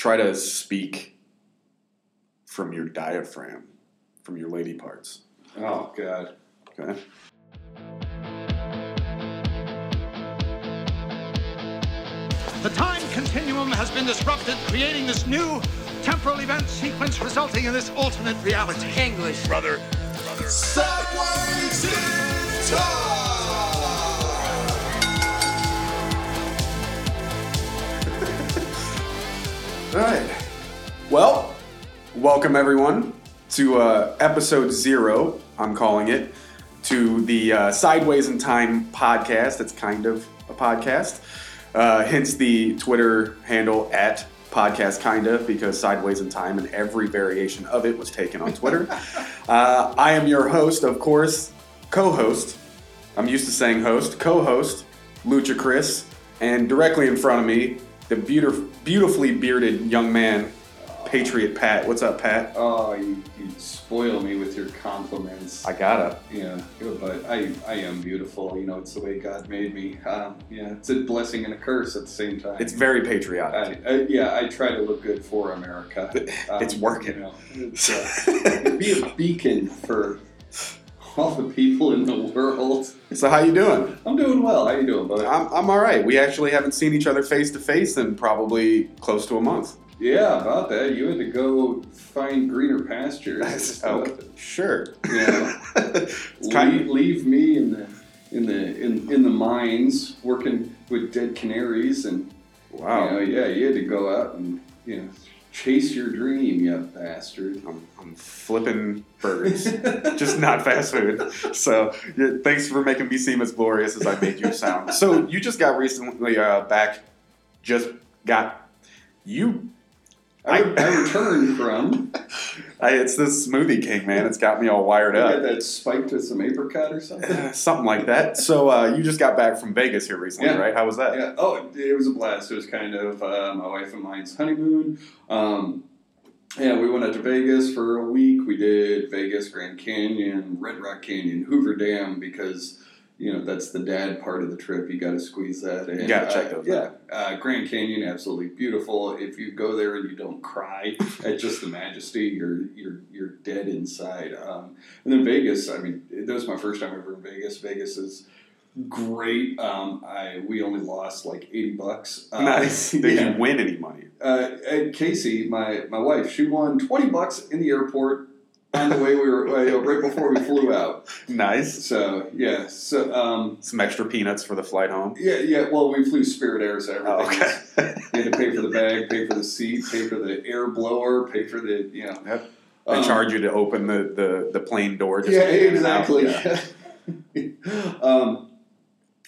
try to speak from your diaphragm, from your lady parts. Oh God. Okay. The time continuum has been disrupted, creating this new temporal event sequence resulting in this alternate reality. English. Brother, Sideways in All right. Well, welcome everyone to uh, episode zero. I'm calling it to the uh, Sideways in Time podcast. It's kind of a podcast, uh, hence the Twitter handle at podcast kinda because Sideways in Time and every variation of it was taken on Twitter. uh, I am your host, of course, co-host. I'm used to saying host, co-host, Lucha Chris, and directly in front of me, the beautif- beautifully bearded young man, Patriot Pat. What's up, Pat? Oh, you, you spoil me with your compliments. I gotta. yeah, but I, I am beautiful. You know, it's the way God made me. Um, yeah, it's a blessing and a curse at the same time. It's very patriotic. I, I, yeah, I try to look good for America. It's working. You know, it's, uh, be a beacon for all the people in the world. so how you doing? I'm doing well. How you doing, bud? I'm, I'm all right. We actually haven't seen each other face to face in probably close to a month. Yeah, about that. You had to go find greener pastures. Okay, oh, sure. Yeah. it's kind leave, leave me in the in the in, in the mines working with dead canaries and wow. you know, yeah, you had to go out and you know chase your dream, you bastard. I'm, I'm flipping birds, just not fast food. So yeah, thanks for making me seem as glorious as I made you sound. So you just got recently uh, back, just got you. I, I returned from I, it's this smoothie king, man. It's got me all wired got up. that spiked with some apricot or something. Uh, Something like that. So uh, you just got back from Vegas here recently, Yeah. right? How was that? Yeah. Oh, it, it was a blast. It was kind of uh, my wife and mine's honeymoon. Um, yeah, we went out to Vegas for a week. We did Vegas, Grand Canyon, Red Rock Canyon, Hoover Dam because you know that's the dad part of the trip. You got to squeeze that in. Uh, check those Yeah, uh, Grand Canyon, absolutely beautiful. If you go there and you don't cry at just the majesty, you're you're you're dead inside. Um, and then Vegas. I mean, that was my first time ever in Vegas. Vegas is great. Um, I we only lost like eighty bucks. Uh, Nice. Did yeah. you win any money? Uh, and Casey, my my wife, she won twenty bucks in the airport on the way we were uh, right before we flew out. Nice. So yeah, so um, Some extra peanuts for the flight home. yeah, yeah. Well, we flew Spirit Air, so everything. Oh, was- okay. You had to pay for the bag, pay for the seat, pay for the air blower, pay for the you know. Yep. They um, charge you to open the, the, the plane door. Just yeah, to get in and out. exactly. Yeah. um,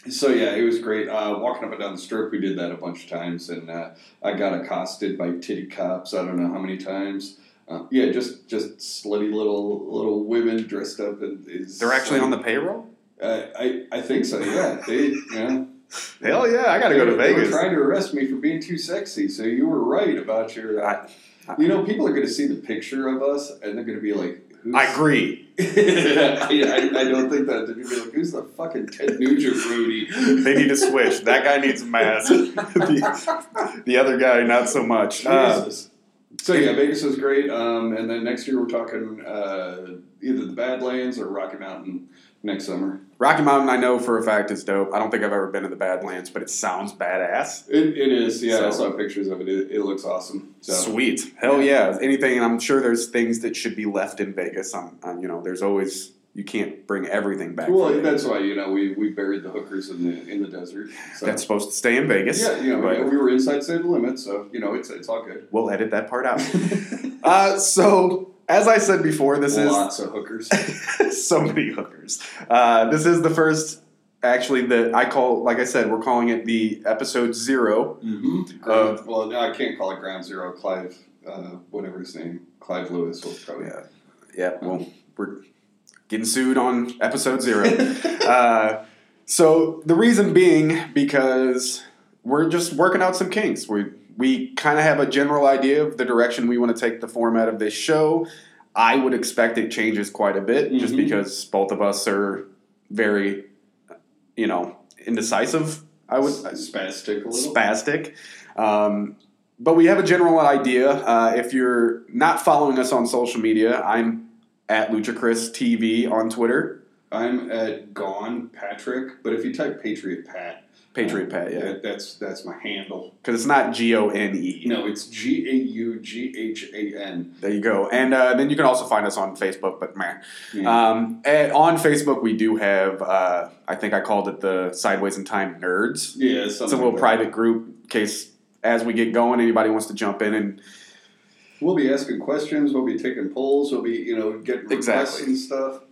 so yeah, it was great. Uh, walking up and down the strip, we did that a bunch of times, and uh, I got accosted by titty cops. I don't know how many times. Uh, yeah, just just slutty little little women dressed up in. Is, They're actually on the payroll? Uh, I I think so. Yeah, they yeah. Hell yeah, I gotta they go to They were Vegas. trying to arrest me for being too sexy. So you were right about your. Uh, I- you know, people are going to see the picture of us, and they're going to be like, Who's, I agree. I, I, I don't think that. They'd be like, who's the fucking Ted Nugent Rudy? They need to switch. That guy needs a mask. the, the other guy, not so much. Uh, Jesus. So yeah, Vegas was great. Um, and then next year we're talking uh, either the Badlands or Rocky Mountain next summer. Rocky Mountain, I know for a fact is dope. I don't think I've ever been to the Badlands, but it sounds badass. It, it is. Yeah, I saw pictures of it. It, it looks awesome. So Sweet. Hell yeah. Anything, and I'm sure there's things that should be left in Vegas. I'm, I'm, you know, there's always, you can't bring everything back. Well, that's why you know we, we buried the hookers in the in the desert. So. That's supposed to stay in Vegas. yeah, you know, but we were inside city limits, so you know it's it's all good. we'll edit that part out. uh, so, as I said before, this is Lots of hookers. so many hookers. Uh, this is the first, actually, that I call, like I said, we're calling it the episode zero. mm-hmm. Well, no, I can't call it Ground Zero. Clive, uh, whatever his name, Clive Lewis will probably. Yeah. Yeah, well, we're getting sued on episode zero. uh, so the reason being because we're just working out some kinks. We we kind of have a general idea of the direction we want to take the format of this show. I would expect it changes quite a bit, just Mhm. because both of us are very, you know, indecisive. I would spastic a little. spastic. Um, but we have a general idea. Uh, if you're not following us on social media, I'm at Luchacris TV on Twitter. I'm at Gaughan Patrick, but if you type Patriot Pat, Patriot um, Pat, yeah. that- that's that's my handle. Because it's not G O N E. No, it's G A U G H A N. There you go. And uh, then you can also find us on Facebook, but man. Yeah. Um, on Facebook, we do have, uh, I think I called it the Sideways in Time Nerds. yeah, It's a little private group in case as we get going, anybody wants to jump in and We'll be asking questions. We'll be taking polls. We'll be you know getting requests Exactly. and stuff.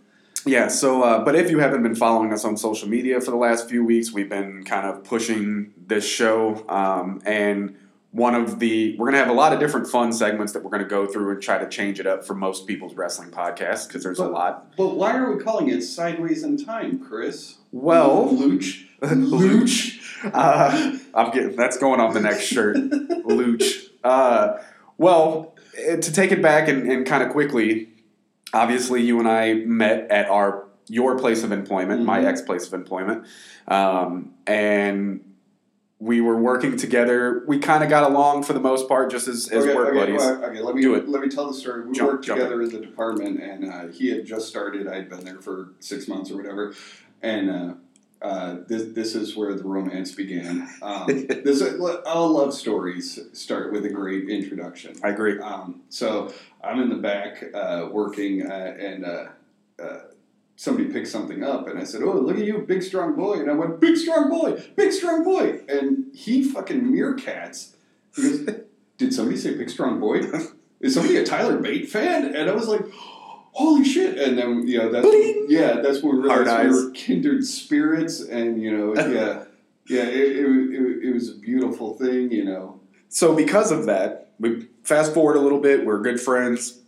Yeah, so, uh, but if you haven't been following us on social media for the last few weeks, we've been kind of pushing this show. Um, and one of the, we're going to have a lot of different fun segments that we're going to go through and try to change it up for most people's wrestling podcasts because there's a lot. But why are we calling it Sideways in Time, Chris? Well, Luch. Luch. Uh, I'm getting, that's going on the next shirt. Luch. Uh, well, to take it back and, and kind of quickly, obviously you and I met at our your place of employment, my Mhm. ex place of employment, um, and we were working together. We kind of got along for the most part, just as, as okay, work okay, buddies. well, okay, let me Do it. let me tell the story. We Jump- worked together in the department, and uh, he had just started. I'd been there for six months or whatever, and uh, uh, this this is where the romance began. Um, this all love stories start with a great introduction. I agree. Um, so I'm in the back uh, working, uh, and uh, uh, somebody picked something up, and I said, "Oh, look at you, big strong boy!" And I went, "Big strong boy, big strong boy!" And he fucking meerkats. He goes, "Did somebody say big strong boy? Is somebody a Tyler Bate fan?" And I was like. Holy shit! And then you know that's Bling! yeah that's when we realized we eyes. were kindred spirits, and you know yeah yeah it, it, it, it was a beautiful thing, you know. So because of that, we fast forward a little bit. We're good friends.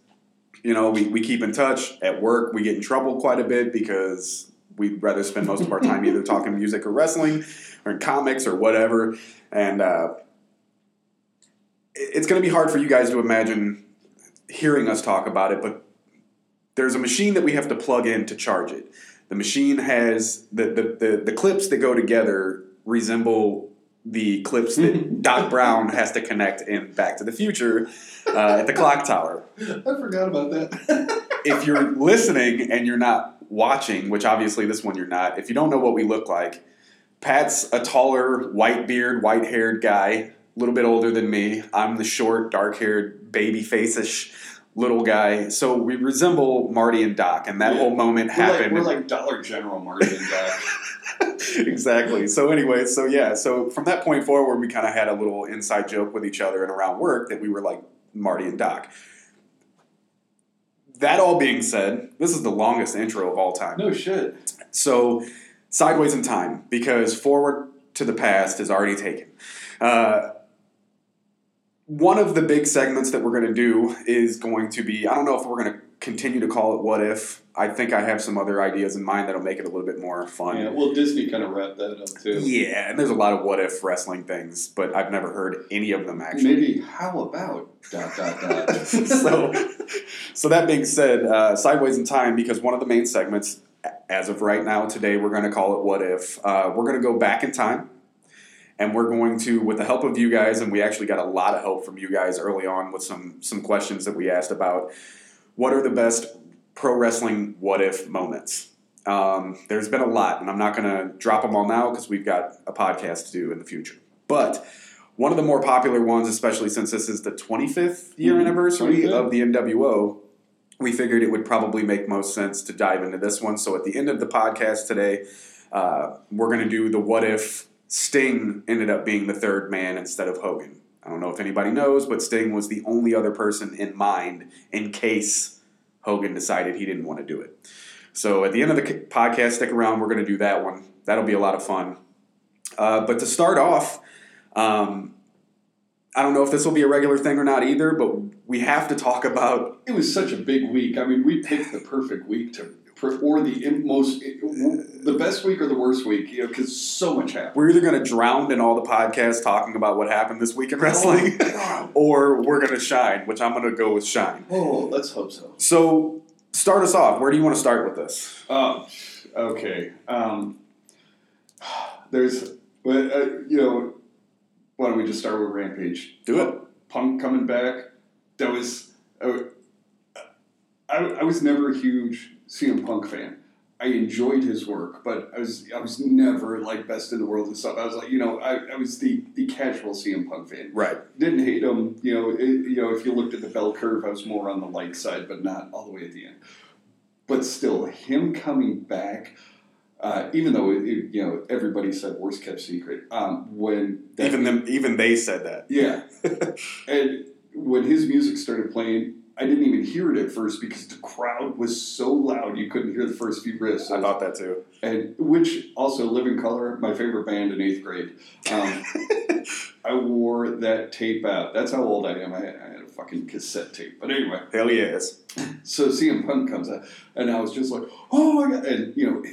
You know, we, we keep in touch. At work, we get in trouble quite a bit because we'd rather spend most of our time either talking music or wrestling or in comics or whatever. And uh, it's going to be hard for you guys to imagine hearing us talk about it, but there's a machine that we have to plug in to charge it. The machine has the, the, the, the clips that go together resemble the clips that Doc Brown has to connect in Back to the Future uh, at the clock tower. I forgot about that. If you're listening and you're not watching, which obviously this one you're not, if you don't know what we look like, Pat's a taller, white beard, white haired guy, a little bit older than me. I'm the short, dark haired, baby face-ish little guy. So we resemble Marty and Doc, and that Yeah. whole moment We're like, happened. we're like Dollar General Marty and Doc. exactly. So anyway, so yeah, so from that point forward, we kind of had a little inside joke with each other and around work that we were like Marty and Doc. That all being said, this is the longest intro of all time. no shit. So, sideways in time, because forward to the past is already taken. Uh, one of the big segments that we're going to do is going to be I don't know if we're going to continue to call it What If. I think I have some other ideas in mind that'll make it a little bit more fun. Yeah, well, Disney kind of wrapped that up too. Yeah, and there's a lot of what if wrestling things, but I've never heard any of them actually. Maybe how about dot dot dot. so, so that being said, uh, sideways in time because one of the main segments, as of right now today, we're going to call it "What If." Uh, we're going to go back in time, and we're going to, with the help of you guys, and we actually got a lot of help from you guys early on with some some questions that we asked about. What are the best pro wrestling what if moments? Um, there's been a lot, and I'm not going to drop them all now because we've got a podcast to do in the future. But one of the more popular ones, especially since this is the 25th year Mhm. anniversary 25th. of the NWO, we figured it would probably make most sense to dive into this one. So at the end of the podcast today, uh, we're going to do the what if Sting ended up being the third man instead of Hogan. I don't know if anybody knows, but Sting was the only other person in mind in case Hogan decided he didn't want to do it. So at the end of the podcast, stick around. We're going to do that one. That'll be a lot of fun. Uh, but to start off, um, I don't know if this will be a regular thing or not either, but we have to talk about It was such a big week. I mean, we picked the perfect week to, for, or the most, the best week or the worst week, you know, because so much happened. we're either going to drown in all the podcasts talking about what happened this week in wrestling, Oh, or we're going to shine, which I'm going to go with shine. Oh, let's hope so. So, start us off. Where do you want to start with this? Oh, okay. Um, there's, uh, you know, why don't we just start with Rampage? Do it. Punk coming back, that was. Uh, I, I was never a huge CM Punk fan. I enjoyed his work, but I was I was never like best in the world and stuff. I was like, you know, I, I was the, the casual CM Punk fan. Right. Didn't hate him. You know, it, you know, if you looked at the bell curve, I was more on the like side, but not all the way at the end. But still, him coming back, uh, even though it, it- you know everybody said worst kept secret, um, when that- Even them, even they said that. yeah, and when his music started playing, I didn't even hear it at first because the crowd was so loud you couldn't hear the first few riffs. I thought that too. and which also Living Colour, my favorite band in eighth grade. Um, I wore that tape out. That's how old I am. I, I had a fucking cassette tape. But anyway, Hell yes. so CM Punk comes out, and I was just like, oh my god! And you know,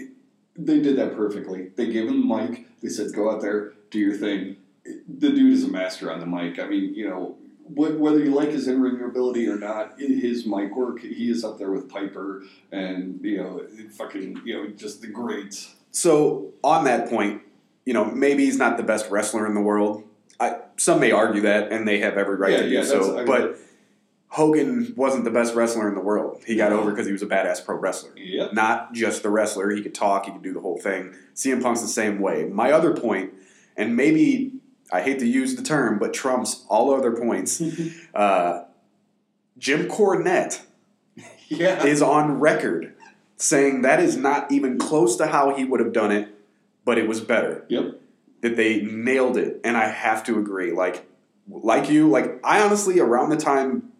they did that perfectly. They gave him the mic. They said, go out there, do your thing. The dude is a master on the mic. I mean, you know, whether you like his in ring ability or not, in his mic work, he is up there with Piper and you know, fucking, you know, just the greats. So on that point, you know, maybe he's not the best wrestler in the world. I, some may argue that, and they have every right Yeah, to do yeah, so. I mean, but Hogan wasn't the best wrestler in the world. He got over because he was a badass pro wrestler. Yep. Not just the wrestler. He could talk. He could do the whole thing. CM Punk's the same way. My other point, and maybe I hate to use the term, but trumps all other points. uh, Jim Cornette Yeah. is on record saying that is not even close to how he would have done it, but it was better. Yep. That they nailed it, and I have to agree. Like, like you, like I honestly, around the time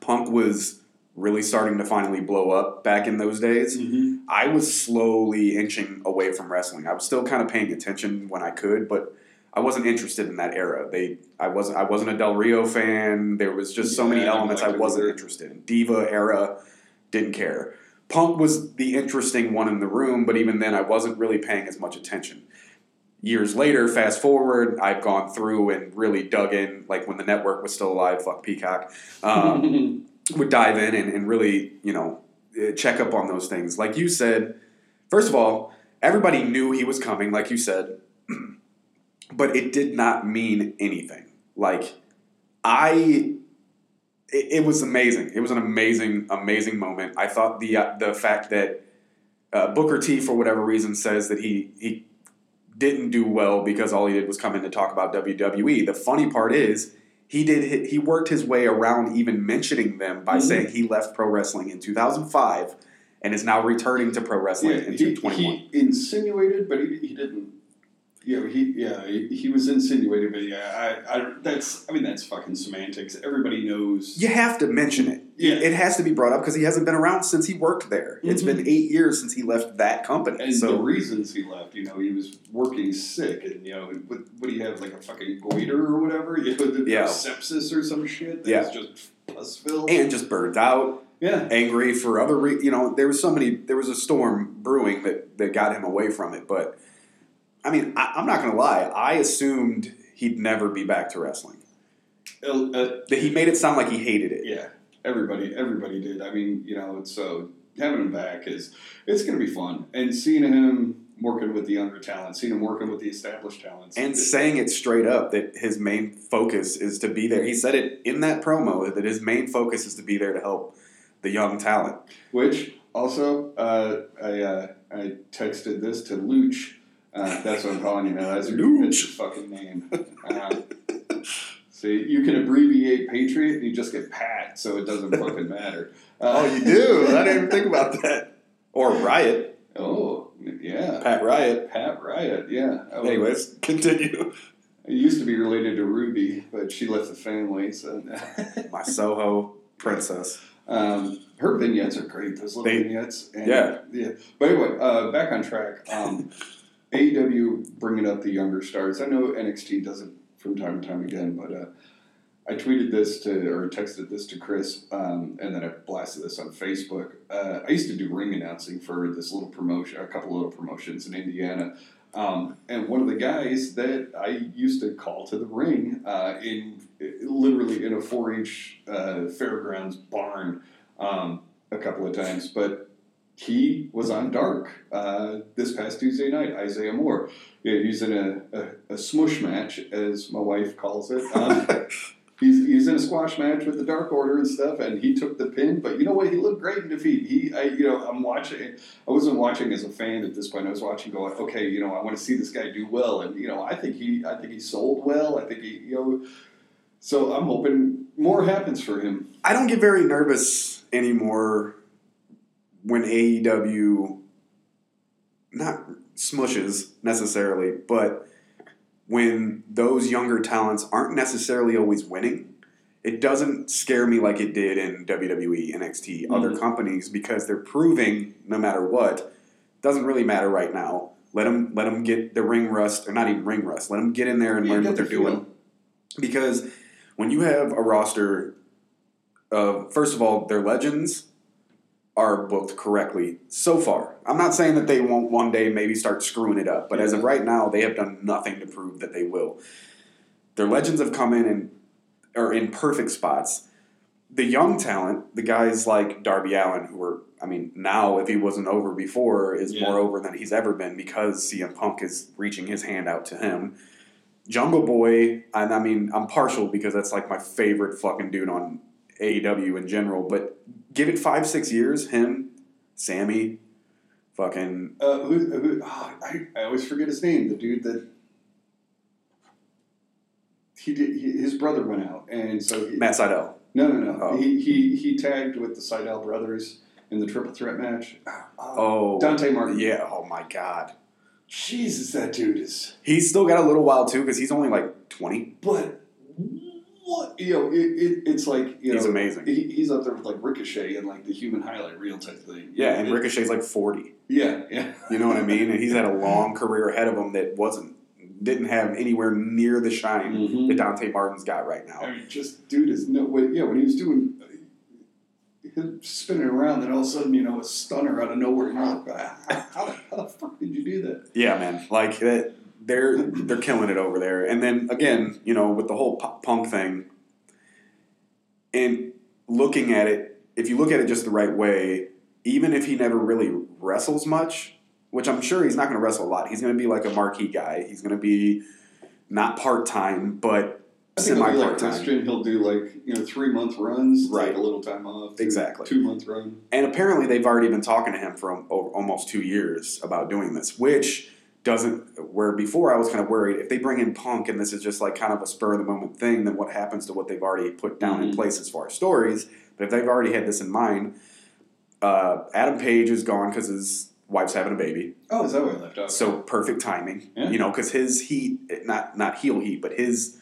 Punk was really starting to finally blow up back in those days, Mhm. I was slowly inching away from wrestling. I was still kind of paying attention when I could, but I wasn't interested in that era. They, I wasn't, I wasn't a Del Rio fan. There was just so Yeah, many elements like I wasn't either. interested in. Diva era, didn't care. Punk was the interesting one in the room, but even then, I wasn't really paying as much attention. Years later, fast forward, I've gone through and really dug in, like when the network was still alive. Fuck Peacock. Um, would dive in and, and really, you know, uh, check up on those things. Like you said, first of all, everybody knew he was coming, like you said, but it did not mean anything. Like, I, it, it was amazing. It was an amazing, amazing moment. I thought the uh, the fact that uh, Booker T, for whatever reason, says that he he didn't do well because all he did was come in to talk about WWE. The funny part is he did he worked his way around even mentioning them by Mhm. saying he left pro wrestling in 2005 and is now returning to pro wrestling Yeah, in he, 2021. he insinuated, but he, he didn't. Yeah, he yeah he, he was insinuated, but yeah, I, I that's I mean that's fucking semantics. Everybody knows. you have to mention it. Yeah. It has to be brought up because he hasn't been around since he worked there. It's Mhm. been eight years since he left that company. And so the reasons he left, you know, he was working sick, and you know, what, what do you have, like a fucking goiter or whatever? You know, the, Yeah. sepsis or some shit. That Yeah. was just pus filled. and just burnt out, yeah, angry for other re- you know there was so many there was a storm brewing that that got him away from it but i mean I, i'm not gonna lie i assumed he'd never be back to wrestling Uh, uh, that he made it sound like he hated it yeah. Everybody, everybody did. I mean, you know, so having him back is it's going to be fun, and seeing him working with the younger talent, seeing him working with the established talents, and saying it straight up that his main focus is to be there he said it in that promo that his main focus is to be there to help the young talent Which also, uh, I uh, I texted this to Luch. Uh, that's what I'm calling you now. That's your, that's your fucking name. See, you can abbreviate Patriot and you just get Pat, so it doesn't fucking matter. Uh, oh you do i didn't even think about that or riot Oh, yeah. pat riot Pat Riot, yeah. Oh, anyways continue It used to be related to Ruby, but she left the family, so. my soho princess Um, her vignettes are great. Those little They- vignettes. And, yeah. yeah. But anyway, uh, back on track. Um, AEW bringing up the younger stars. I know NXT does it from time to time again, but uh, I tweeted this to or texted this to Chris, um, and then I blasted this on Facebook. Uh, I used to do ring announcing for this little promotion, a couple little promotions in Indiana. Um, and one of the guys that I used to call to the ring uh, in literally in a 4-H uh, fairgrounds barn um, a couple of times, but he was on Dark uh, this past Tuesday night. Isaiah Moore, yeah, he's in a, a, a smush match, as my wife calls it. Um, He's, he's in a squash match with the Dark Order and stuff, and he took the pin. But you know what? He looked great in defeat. He, I, you know, I'm watching. I wasn't watching as a fan at this point. I was watching, going, okay, you know, I want to see this guy do well, and you know, I think he, I think he sold well. I think he, you know, so I'm hoping more happens for him. I don't get very nervous anymore when AEW not smushes necessarily, but when those younger talents aren't necessarily always winning. It doesn't scare me like it did in WWE, NXT, other Mhm. companies because they're proving no matter what. Doesn't really matter right now. Let them let them get the ring rust or not even ring rust. Let them get in there and Yeah, learn what they're feel. doing because when you have a roster of first of all they're legends are booked correctly so far i'm not saying that they won't one day maybe start screwing it up but as of right now they have done nothing to prove that they will their legends have come in and are in perfect spots the young talent the guys like darby allin who are i mean now if he wasn't over before is Yeah. more over than he's ever been because cm punk is reaching his hand out to him Jungle Boy, and I mean, I'm partial because that's like my favorite fucking dude on AEW in general. But give it five, six years, him, Sammy, fucking Uh, who, who, oh, I, I always forget his name. The dude that he did. He, his brother went out, and so he, Matt Sydal. no, no, no. Oh. He, he he tagged with the Sydal brothers in the triple threat match. Ah, ah. Oh, Dante Martin. Yeah. Oh my God. Jesus, that dude is. He's still got a little while too because he's only like 20. But what you know, it, it, it's like you know, He's amazing. He, he's up there with like Ricochet and like the human highlight reel type thing. Yeah, and It- Ricochet's like 40. Yeah, yeah. You know what I mean? And he's had a long career ahead of him that wasn't didn't have anywhere near the shine Mhm. that Dante Martin's got right now. I mean, just dude is no way. Yeah, when he was doing uh, spinning around, then all of a sudden, you know, a stunner out of nowhere. You're like, "Ah, how, the- how the fuck did you do that? Yeah, man. Like that, they're they're killing it over there. And then again, you know, with the whole punk thing, and looking at it, if you look at it just the right way, even if he never really wrestles much, which I'm sure he's not going to wrestle a lot. He's going to be like a marquee guy. He's going to be not part time, but semi part time. He'll do like you know three month runs, Right. take a little time off, Exactly. two month run. And apparently, they've already been talking to him for almost two years about doing this, which doesn't. Where before I was kind of worried if they bring in Punk and this is just like kind of a spur of the moment thing, then what happens to what they've already put down in Mhm. place as far as stories? But if they've already had this in mind, uh, Adam Page is gone because his wife's having a baby, Oh, is that where I left off? so perfect timing. Yeah. You know, because his heat, not not heel heat, but his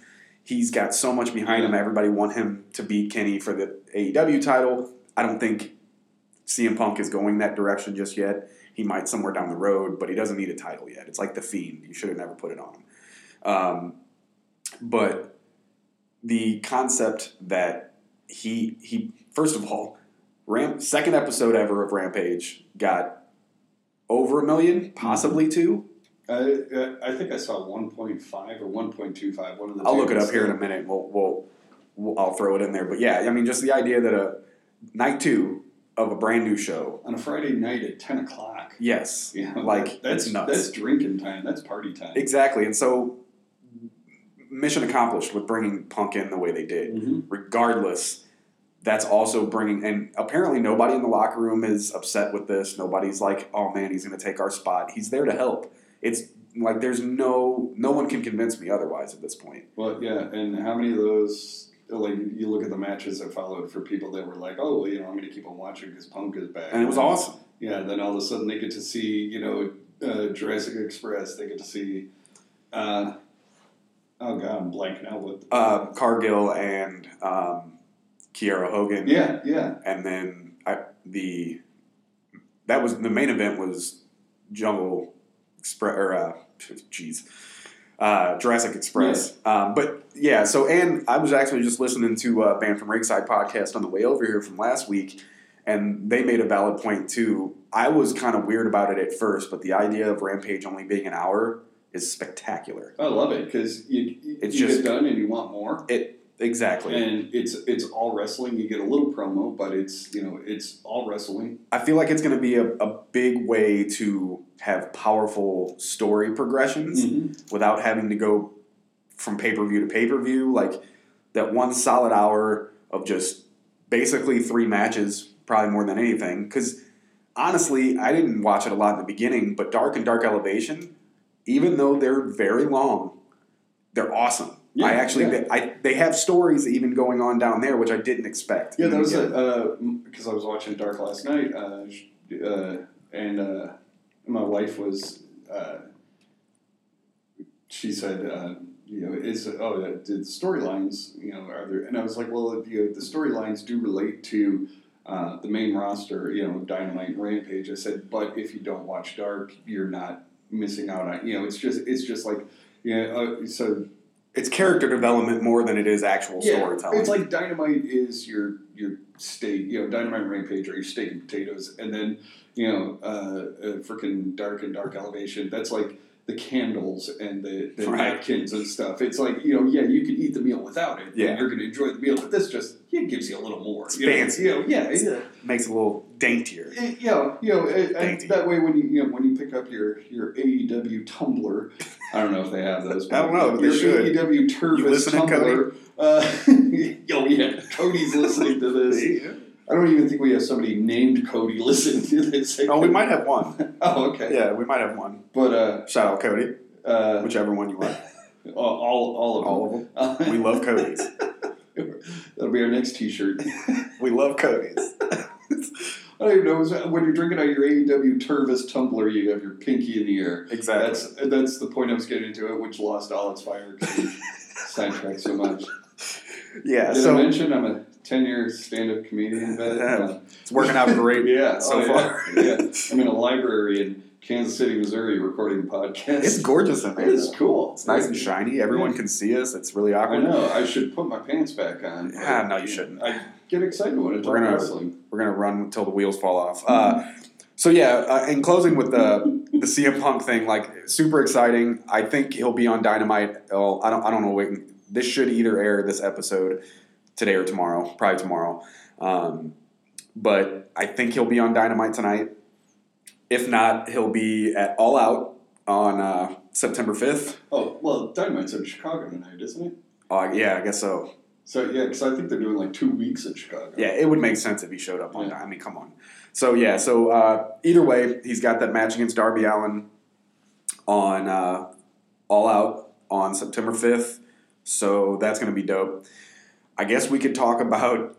he's got so much behind him. Everybody want him to beat Kenny for the AEW title. I don't think CM Punk is going that direction just yet. He might somewhere down the road, but he doesn't need a title yet. It's like the Fiend. You should have never put it on him. Um, but the concept that he he first of all, Ramp second episode ever of Rampage got over a million, possibly two. I, I think I saw one point five or one point two five. One of the. I'll look it up here in a minute. We'll, we'll, we'll I'll throw it in there. But yeah, I mean, just the idea that a night two of a brand new show. on a Friday night at ten o'clock. Yes, You know, like that's nuts. That's drinking time. That's party time. exactly. And so, mission accomplished with bringing Punk in the way they did. Mhm. Regardless, that's also bringing. And apparently, nobody in the locker room is upset with this. Nobody's like, "Oh man, he's going to take our spot." He's there to help. It's like there's no no one can convince me otherwise at this point. Well, yeah, and how many of those? Like you look at the matches that followed for people that were like, "Oh, well, you know, I'm going to keep on watching because Punk is back," And it was awesome. Yeah, then all of a sudden they get to see, you know, uh, Jurassic Express. They get to see. Uh, oh God, I'm blanking out what. uh, Cargill and um, Kiera Hogan. yeah, yeah, And then I, the that was the main event was Jungle Express or uh, jeez, uh, Jurassic Express. Um, but yeah, so and I was actually just listening to uh, Band from Ringside podcast on the way over here from last week, and they made a valid point too. I was kind of weird about it at first, but the idea of Rampage only being an hour is spectacular. I love it because you, you, It's you just- get done and you want more. It exactly. And it's it's all wrestling. You get a little promo, but it's you know it's all wrestling. I feel like it's going to be a, a big way to have powerful story progressions Mm-hmm. without having to go from pay per view to pay per view. Like that one solid hour of just basically three matches, probably more than anything. Because honestly, I didn't watch it a lot in the beginning, but Dark and Dark Elevation, even though they're very long, they're awesome. Yeah, I actually, yeah. they, I, they have stories even going on down there, which I didn't expect. Yeah, that was because I was watching Dark last night, uh, uh, and uh, my wife was. Uh, she said, uh, "You know, is oh, uh, did the storylines? You know, are there?" And I was like, "Well, you know, the storylines do relate to." Uh, the main roster, you know, Dynamite and Rampage. I said, but if you don't watch Dark, you're not missing out on. You know, it's just it's just like, yeah. Uh, so it's character development more than it is actual storytelling. it's like dynamite is your your steak, you know, dynamite and rampage are your steak and potatoes, and then you know, uh, uh freaking dark and dark elevation. That's like the candles and the, the Right. napkins and stuff. It's like you know, yeah, you can eat the meal without it. Yeah. and you're going to enjoy the meal, but this just it gives you a little more. It's you know, fancy. You know, yeah, yeah. makes it a little daintier. It- you know, you know, and that way when you you know when you pick up your your AEW tumbler, I don't know if they have those. I don't know, they your should. AEW Tervis tumbler. Uh, oh yeah, Cody's listening to this. I don't even think we have somebody named Cody listening to this. Oh, we might have one. Oh, okay. Yeah, we might have one. But uh, Shout out Cody, uh, whichever one you want. all all all of them. All of them. Uh, We love Cody's. That'll be our next T-shirt. We love Cody's. I don't even know when you're drinking out your AEW Tervis tumbler, you have your pinky in the air. Exactly. That's that's the point I was getting into it, which lost all its fire sidetracked so much. yeah, Did I so mention I'm a ten year stand up comedian? Vet? Yeah. it's working out great yeah, so oh, far. yeah, I'm in a library in Kansas City, Missouri, recording a podcast. It's gorgeous in there. It is cool. It's nice and shiny. Everyone Yeah. can see us. It's really awkward. I know. I should put my pants back on. but Ah, no, you shouldn't. I get excited when I talk We're gonna- wrestling. We're gonna run until the wheels fall off. Uh, so yeah, uh, in closing with the the CM Punk thing, like super exciting. I think he'll be on Dynamite. Well, I don't. I don't know. Wait, this should either air this episode today or tomorrow. Probably tomorrow. Um, but I think he'll be on Dynamite tonight. If not, he'll be at All Out on uh, September fifth. Oh well, Dynamite's in Chicago tonight, isn't it? Uh, yeah, I guess so. So yeah, because I think they're doing like two weeks in Chicago. Yeah, it would make sense if he showed up on. Yeah. I mean, come on. So yeah, so uh, either way, he's got that match against Darby Allin on uh, All Out on September fifth. So that's going to be dope. I guess we could talk about,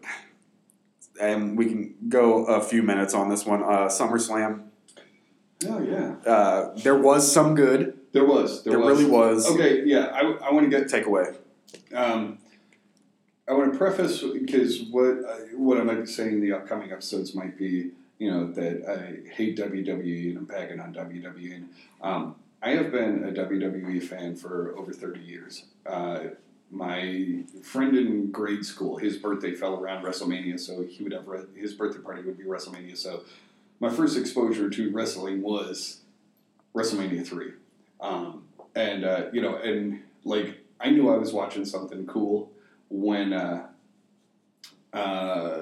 and we can go a few minutes on this one. Uh, SummerSlam. Oh yeah. Uh, there was some good. There was. There, There was. really was. Okay. Yeah. I, I want to get Takeaway. Um, I want to preface because what I, what I might be saying in the upcoming episodes might be, you know, that I hate WWE and I'm bagging on WWE. And, um, I have been a WWE fan for over 30 years. Uh, my friend in grade school, his birthday fell around WrestleMania, so he would have re- his birthday party would be WrestleMania. So my first exposure to wrestling was WrestleMania three, um, and uh, you know, and like I knew I was watching something cool when uh, uh,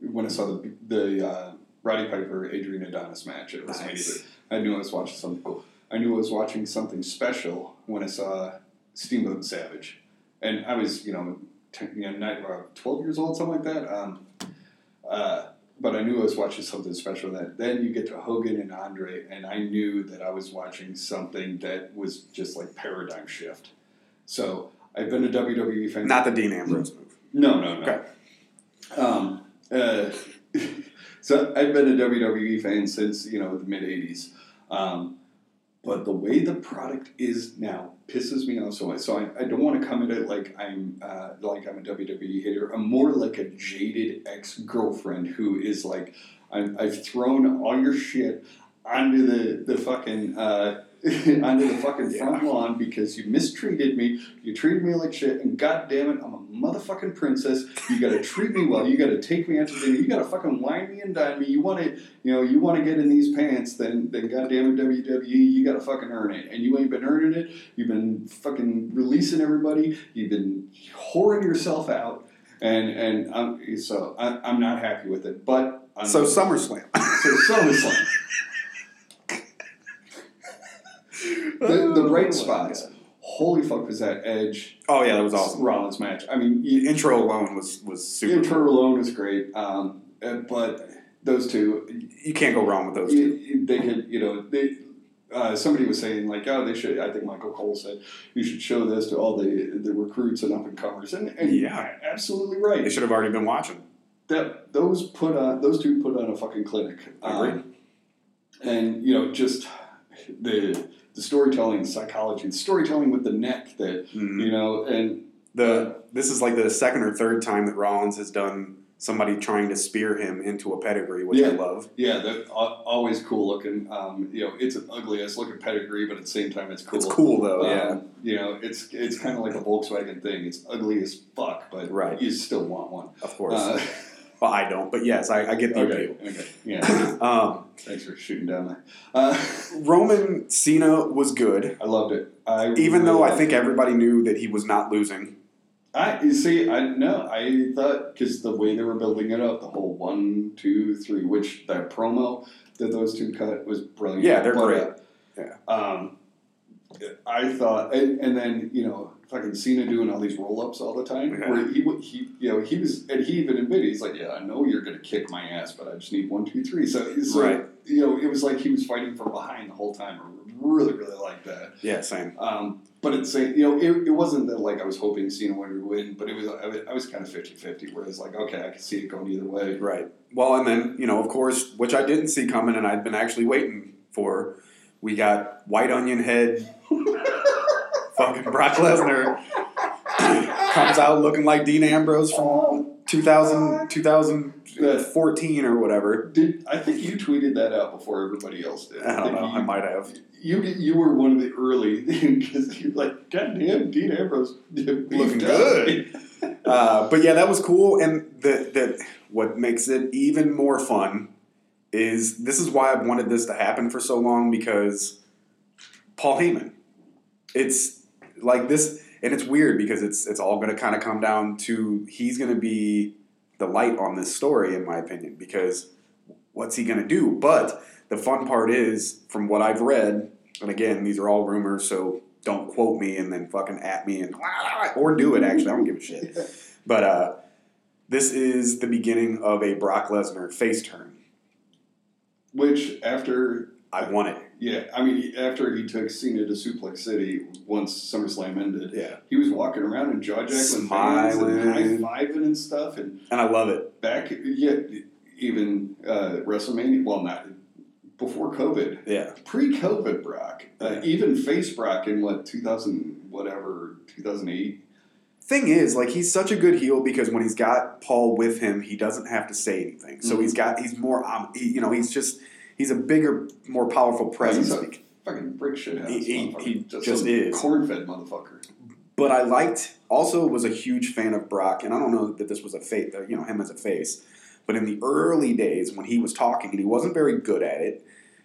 when I saw the the uh, Roddy Piper Adrian Adonis match at WrestleMania Nice. three. I knew I was watching something cool. I knew I was watching something special when I saw Steamboat Savage, and I was you know, 10, you know nine, uh, twelve years old, something like that. Um, uh, but I knew I was watching something special. That then you get to Hogan and Andre, and I knew that I was watching something that was just like paradigm shift. So I've been a WWE fan. Not the Dean Ambrose move. No, no, no. Okay. Um, uh, so I've been a WWE fan since you know the mid '80s, um, but the way the product is now pisses me off so much. So I, I don't want to come at it like I'm uh, like I'm a WWE hater. I'm more like a jaded ex girlfriend who is like I'm, I've thrown all your shit onto the the fucking. Uh, onto the fucking front lawn because you mistreated me, you treated me like shit, and god damn it, I'm a motherfucking princess. You gotta treat me well. You gotta take me out to dinner. You gotta fucking wine me and dine me. You wanna, you know, you wanna get in these pants, then, then goddamn it, WWE, you gotta fucking earn it. And you ain't been earning it. You've been fucking releasing everybody. You've been whoring yourself out. And and I'm, so I, I'm not happy with it. But I'm, So SummerSlam. so SummerSlam. the, the Oh bright spots. Holy fuck was that Edge Oh yeah, that was awesome. Rollins match? I mean, The intro alone was was the super. intro alone is great, um, but those two, You can't go wrong with those two. they could, you know, they. Uh, somebody was saying like, oh, they should. I think Michael Cole said you should show this to all the the recruits and up and comers, and, and Yeah. absolutely right. They should have already been watching. that those put on those two put on a fucking clinic. Agreed. Um, and you know, just the the storytelling, psychology, the storytelling with the neck that Mhm. you know, and The this is like the second or third time that Rollins has done somebody trying to spear him into a pedigree, which I love. yeah, al- always cool looking. Um, you know, it's an ugly ass looking pedigree, but at the same time, it's cool. It's cool though, Um, yeah. You know, it's it's kind of like a Volkswagen thing. It's ugly as fuck, but Right. you still want one. Of course. Uh, well, I don't, but yes, I, I get the okay. appeal. Okay. Yeah. Um, Thanks for shooting down that. Uh, Roman Cena was good, I loved it. I even though I think it. everybody knew that he was not losing. I you see. I no. I thought because the way they were building it up, the whole one, two, three, which that promo that those two cut was brilliant. Yeah, they're But, great. uh, Yeah. Um, I thought, and, and then you know, fucking Cena doing all these roll ups all the time. Yeah. Where he he you know he was and he even admitted he's like, yeah, I know you're gonna kick my ass, but I just need one, two, three. So, so Right. you know, it was like he was fighting from behind the whole time. I really, really like that. Yeah, same. Um, but it's saying, you know, it, it wasn't that like I was hoping Cena would win, but it was I was, I was kind of 50-50, where it's like, okay, I can see it going either way. Right. Well, and then, you know, of course, which I didn't see coming and I'd been actually waiting for, we got White Onion Head, Brock Lesnar, comes out looking like Dean Ambrose from 2000, 2014 or whatever. Did I think you tweeted that out before everybody else did? I don't know. You, I might have. You you were one of the early because you're like, God damn, Dean Ambrose Looking good. Uh, but yeah, that was cool. And the, the what makes it even more fun is this is why I've wanted this to happen for so long because Paul Heyman. It's like this, and it's weird because it's it's all going to kind of come down to he's going to be the light on this story, in my opinion. Because what's he going to do? But the fun part is, from what I've read, and again, these are all rumors, so don't quote me and then fucking at me and or do it. Actually, I don't give a shit. But uh, this is the beginning of a Brock Lesnar face turn. Which after I want it. Yeah, I mean after he took Cena to Suplex City once SummerSlam ended, Yeah, he was walking around and jaw jackling, Smiling. high fiving and stuff, and and I love it. back yeah, even uh, WrestleMania. Well, not before COVID, Yeah, pre-COVID Brock, uh, Yeah. even face Brock in what 2000 whatever 2008. thing is, like he's such a good heel because when he's got Paul with him, he doesn't have to say anything. So Mhm. he's got he's more um, he, you know he's just he's a bigger, more powerful presence. He's a fucking brick shit house. He- he- he just some is. corn-fed motherfucker. But I liked also was a huge fan of Brock, and I don't know that this was a face, you know, him as a face. But in the early days when he was talking, and he wasn't very good at it,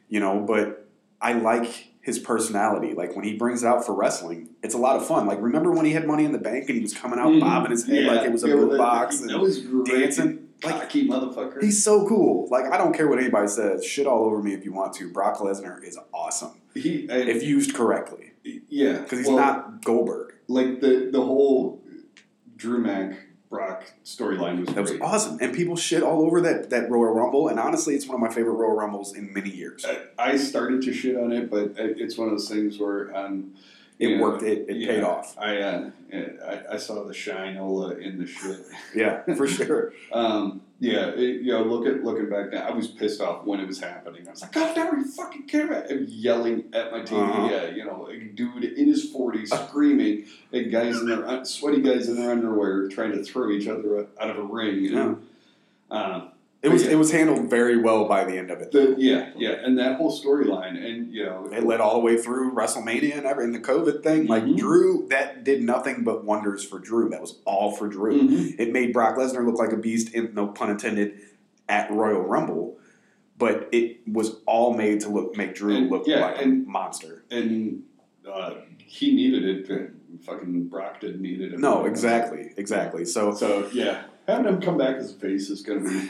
you know, but I like his personality. Like when he brings it out for wrestling, it's a lot of fun. Like remember when he had Money in the Bank and he was coming out Mhm. bobbing his head like it was a yeah, boot box and dancing. Like Cocky motherfucker. he's so cool. Like I don't care what anybody says. Shit all over me if you want to. Brock Lesnar is awesome he, if used correctly yeah, because he's well, not Goldberg. like the the whole Drew Mac Brock storyline was That was great. awesome, and people shit all over that that Royal Rumble. And honestly, it's one of my favorite Royal Rumbles in many years. I, I started to shit on it, but it's one of those things where um, It know, worked. It, it yeah, paid off. I, uh, I I saw the Shinola in the shit. Yeah, for sure. Um, yeah, it, you know, look at looking back now, I was pissed off when it was happening. I was like, God damn, you fucking camera! I'm yelling at my TV. Uh-huh. Yeah, you know, a dude in his forties screaming at guys in their sweaty guys in their underwear trying to throw each other out of a ring. You know? Um, It was Yeah. it was handled very well by the end of it. the, yeah, yeah, and that whole storyline, and you know, It led all the way through WrestleMania and every and the COVID thing. Like Mhm. Drew, that did nothing but wonders for Drew. That was all for Drew. Mhm. It made Brock Lesnar look like a beast, in, no pun intended, at Royal Rumble. But it was all made to look make Drew And- look yeah, like and- a monster. and uh, he needed it. Fucking Brock didn't need it. No, exactly, exactly. So So yeah, having him come back as a face is going to be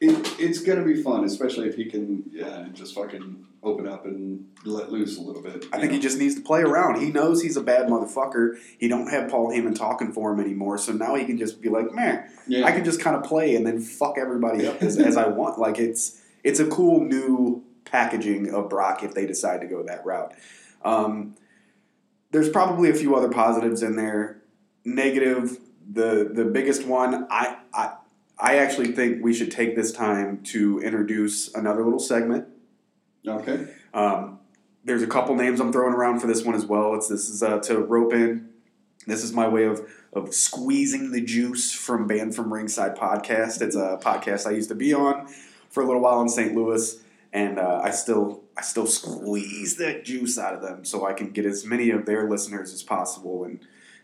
it, it's gonna be fun, especially if he can yeah, just fucking open up and let loose a little bit. I think he just needs to play around. He knows he's a bad motherfucker. He don't have Paul Heyman talking for him anymore, so now he can just be like, man, yeah. I can just kind of play and then fuck everybody up as, as I want. Like it's it's a cool new packaging of Brock if they decide to go that route. Um, there's probably a few other positives in there. Negative, the the biggest one, I I I actually think we should take this time to introduce another little segment. okay. Um, there's a couple names I'm throwing around for this one as well. It's this is uh, to rope in. This is my way of of squeezing the juice from Banned from Ringside podcast. It's a podcast I used to be on for a little while in St. Louis, and uh, I still I still squeeze that juice out of them so I can get as many of their listeners as possible and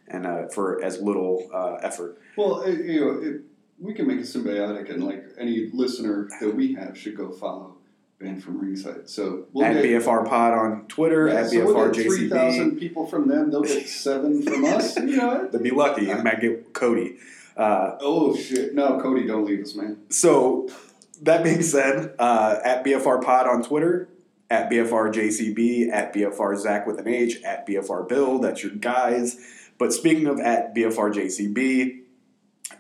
and uh, for as little uh, effort. Well, you know, it, we can make it symbiotic, and like any listener that we have should go follow Banned from Ringside. So we'll at get, BFR Pod on Twitter, yeah, at so we'll get three BFR thousand people from them. They'll get seven from us. You know They'd be lucky. I might get Cody. Uh, Oh shit! No, Cody, don't leave us, man. So, that being said, uh, at BFR Pod on Twitter, at BFR JCB, at BFR Zach with an H, at BFR Bill, that's your guys. But speaking of at BFR JCB,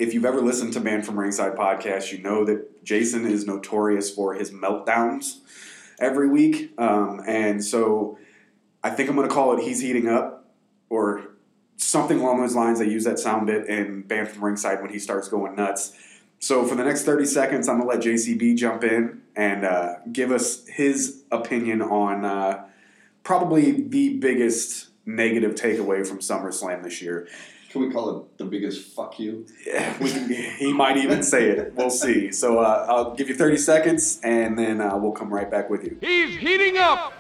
if you've ever listened to Man from Ringside podcast, you know that Jason is notorious for his meltdowns every week. Um, and so I think I'm going to call it He's Heating Up or something along those lines. I use that sound bit in Banned from Ringside when he starts going nuts. So for the next 30 seconds, I'm going to let JCB jump in and uh, give us his opinion on uh, probably the biggest negative takeaway from SummerSlam this year. Can we call it the biggest fuck you? Yeah, we he might even say it. We'll see. So uh, I'll give you 30 seconds and then uh, we'll come right back with you. He's heating up.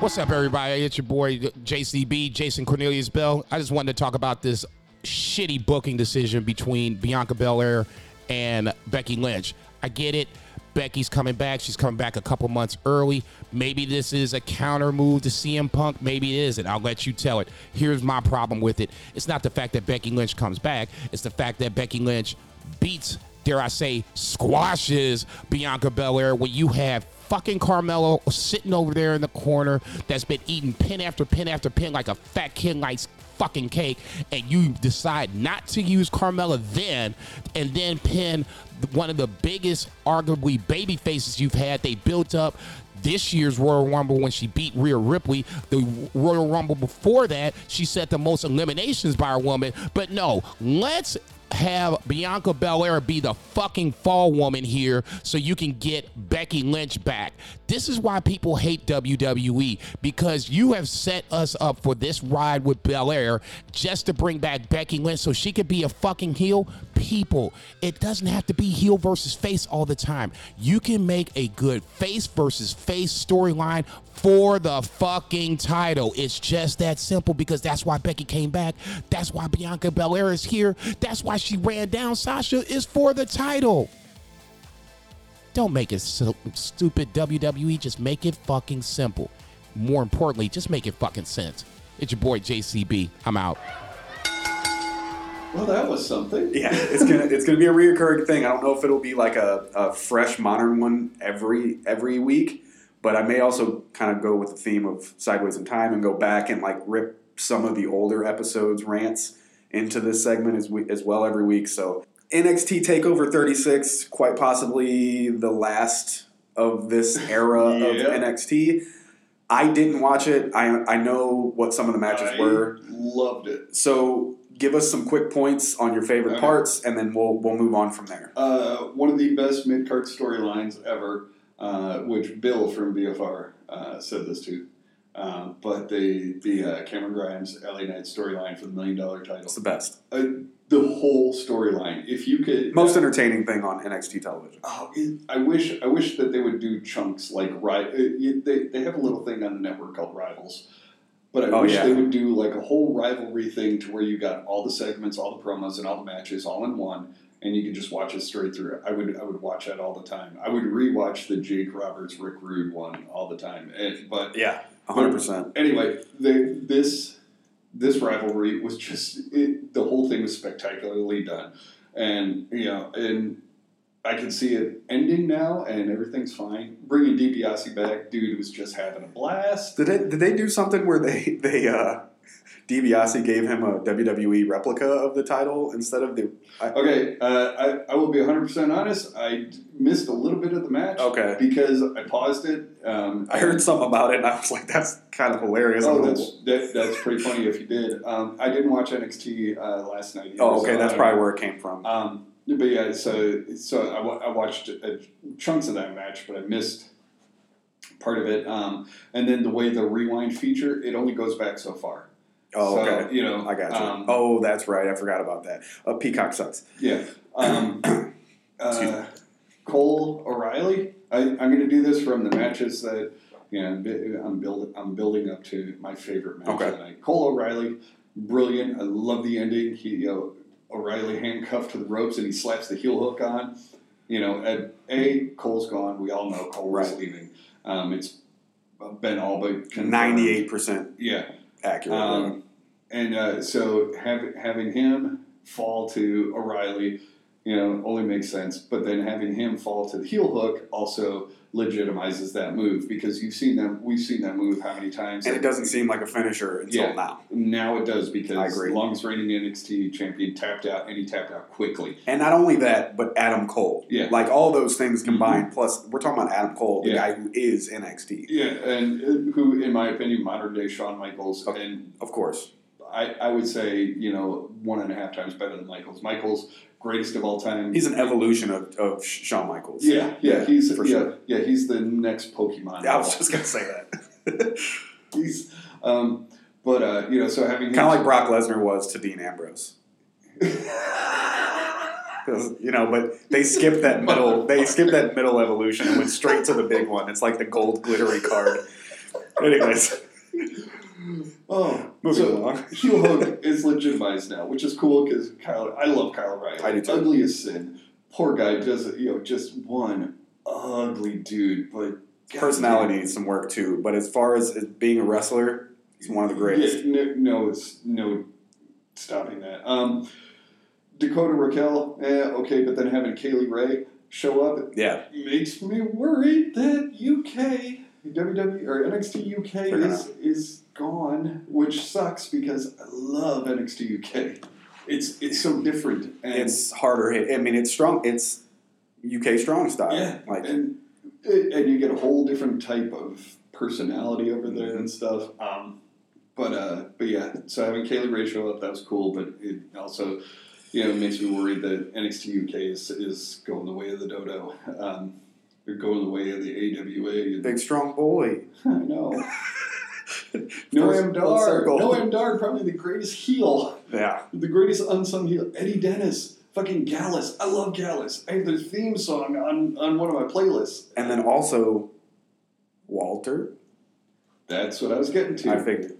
What's up, everybody? It's your boy JCB, Jason Cornelius Bell. I just wanted to talk about this shitty booking decision between Bianca Belair and Becky Lynch. I get it. Becky's coming back. She's coming back a couple months early. Maybe this is a counter move to CM Punk. Maybe it isn't. I'll let you tell it. Here's my problem with it. It's not the fact that Becky Lynch comes back. It's the fact that Becky Lynch beats, dare I say, squashes Bianca Belair when you have fucking Carmella sitting over there in the corner that's been eating pin after pin after pin like a fat kid likes fucking cake, and you decide not to use Carmella then, and then pin one of the biggest, arguably, baby faces you've had. They built up this year's Royal Rumble when she beat Rhea Ripley. The Royal Rumble before that, she set the most eliminations by a woman. But no, let's have Bianca Belair be the fucking fall woman here so you can get Becky Lynch back. This is why people hate WWE because you have set us up for this ride with Belair just to bring back Becky Lynch so she could be a fucking heel. People, it doesn't have to be heel versus face all the time. You can make a good face versus face storyline for the fucking title. It's just that simple because that's why Becky came back. That's why Bianca Belair is here. That's why she ran down Sasha is for the title. Don't make it so stupid, WWE. Just make it fucking simple. More importantly, just make it fucking sense. It's your boy JCB. I'm out. Well, that was something. Yeah, it's gonna it's gonna be a reoccurring thing. I don't know if it'll be like a, a fresh modern one every every week, but I may also kind of go with the theme of sideways in time and go back and like rip some of the older episodes rants into this segment as we, as well every week. So NXT Takeover 36, quite possibly the last of this era of NXT. I didn't watch it. I I know what some of the matches I were. loved it. So give us some quick points on your favorite Okay. parts, and then we'll we'll move on from there. Uh, one of the best mid card storylines ever, uh, which Bill from BFR uh, said this to. Um, but the the uh, Cameron Grimes LA Knight storyline for the million dollar title, It's the best, uh, the whole storyline. If you could, most uh, entertaining thing on NXT television. Oh, it, I wish I wish that they would do chunks like right. They, they have a little thing on the network called Rivals, but I Oh, wish yeah. they would do like a whole rivalry thing to where you got all the segments, all the promos, and all the matches all in one, and you could just watch it straight through. I would I would watch that all the time. I would rewatch the Jake Roberts Rick Rude one all the time. And, but Yeah, hundred percent. anyway, the, this this rivalry was just it, the whole thing was spectacularly done, and you know, and I can see it ending now, and everything's fine. Bringing DiBiase back, dude was just having a blast. Did it? Did they do something where they they uh, DiBiase gave him a WWE replica of the title instead of the? I, Okay, uh, I, I will be 100% honest. I missed a little bit of the match. Okay. Because I paused it. Um, I heard something about it and I was like, that's kind of hilarious. Oh, that's that, that's pretty funny if you did. Um, I didn't watch NXT uh, last night. Either, oh, okay, so that's I- probably where it came from. Um, but yeah, so so I, wa- I watched uh, chunks of that match, but I missed part of it. Um, and then the way the rewind feature, it only goes back so far. oh, so, okay. You know, I got you. Um, oh, that's right. I forgot about that. Uh, Peacock sucks. Yeah. Um, uh, Cole O'Reilly. I, I'm going to do this from the matches that you know, I'm bu- I'm building. I'm building up to my favorite match Okay. of the night. Cole O'Reilly, brilliant. I love the ending. He you know, O'Reilly handcuffed to the ropes and he slaps the heel hook on. You know, at a Cole's gone. We all know Cole Right. leaving. Um, it's been all but confirmed. Ninety-eight percent Yeah. accurate. Um, and uh, so have, having him fall to O'Reilly, you know, only makes sense. But then having him fall to the heel hook also legitimizes that move because you've seen them. We've seen that move how many times? and it doesn't seem like a finisher until Yeah. now. Now it does because I agree. longest reigning NXT champion tapped out and he tapped out quickly. And not only that, but Adam Cole. Yeah. Like all those things combined. Plus, we're talking about Adam Cole, the Yeah. guy who is NXT. Yeah, and uh, who, in my opinion, modern day Shawn Michaels, and Of course. I, I would say you know one and a half times better than Michaels. Michaels greatest of all time. He's an evolution of, of Shawn Michaels. Yeah, yeah, he's for yeah, sure. yeah, he's the next Pokemon. Yeah, I was just gonna say that. he's, um, but uh, you know, so having kind of like Brock Lesnar was to Dean Ambrose. You know, but they skipped that middle. They skipped that middle evolution and went straight to the big one. It's like the gold glittery card. Anyways, oh, Moving so along. hook is legitimized now, which is cool because Kyle. I love Kyle O'Reilly. I do too. Ugly as sin. Poor guy does you know just one ugly dude, but God personality needs some work too. But as far as, as being a wrestler, he's one of the greatest. Yeah, no, no, it's no stopping that. Um, Dakota Raquel, eh, okay, but then having Kay Lee Ray show up Yeah, makes me worried that UK WWE or NXT UK is is gone, which sucks because I love NXT UK. It's it's so different and it's harder hit. I mean, it's strong. It's UK strong style. yeah, like and and you get a whole different type of personality over there Mm-hmm. and stuff. Um, but uh, but yeah, so having Kay Lee Ray show up that was cool, but it also you know makes me worried that NXT UK is is going the way of the dodo. Um, they're going the way of the AWA. Big strong boy. I know. Noam Dar. Noam Dar, probably the greatest heel, Yeah, the greatest unsung heel. Eddie Dennis, fucking Gallus. I love Gallus. I have their theme song on, on one of my playlists. and then also Walter. That's what I was getting to. I figured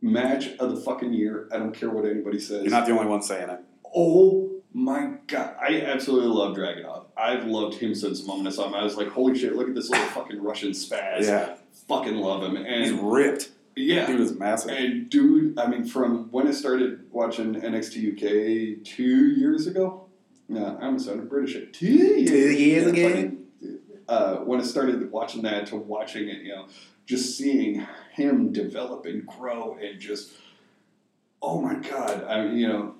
Match of the fucking year. I don't care what anybody says. you're not the only one saying it. oh my god, I absolutely love Dragunov. I've loved him since Among Us. I saw him. I was like, holy shit, look at this little fucking Russian spaz. Yeah, Fucking love him. And he's ripped. yeah, Dude is massive. And dude, I mean, from when I started watching NXT UK two years ago, no, I almost sounded British. Two years, Two years Yeah, ago. Uh, when I started watching that to watching it, you know, just seeing him develop and grow and just, oh my god, I mean, you know,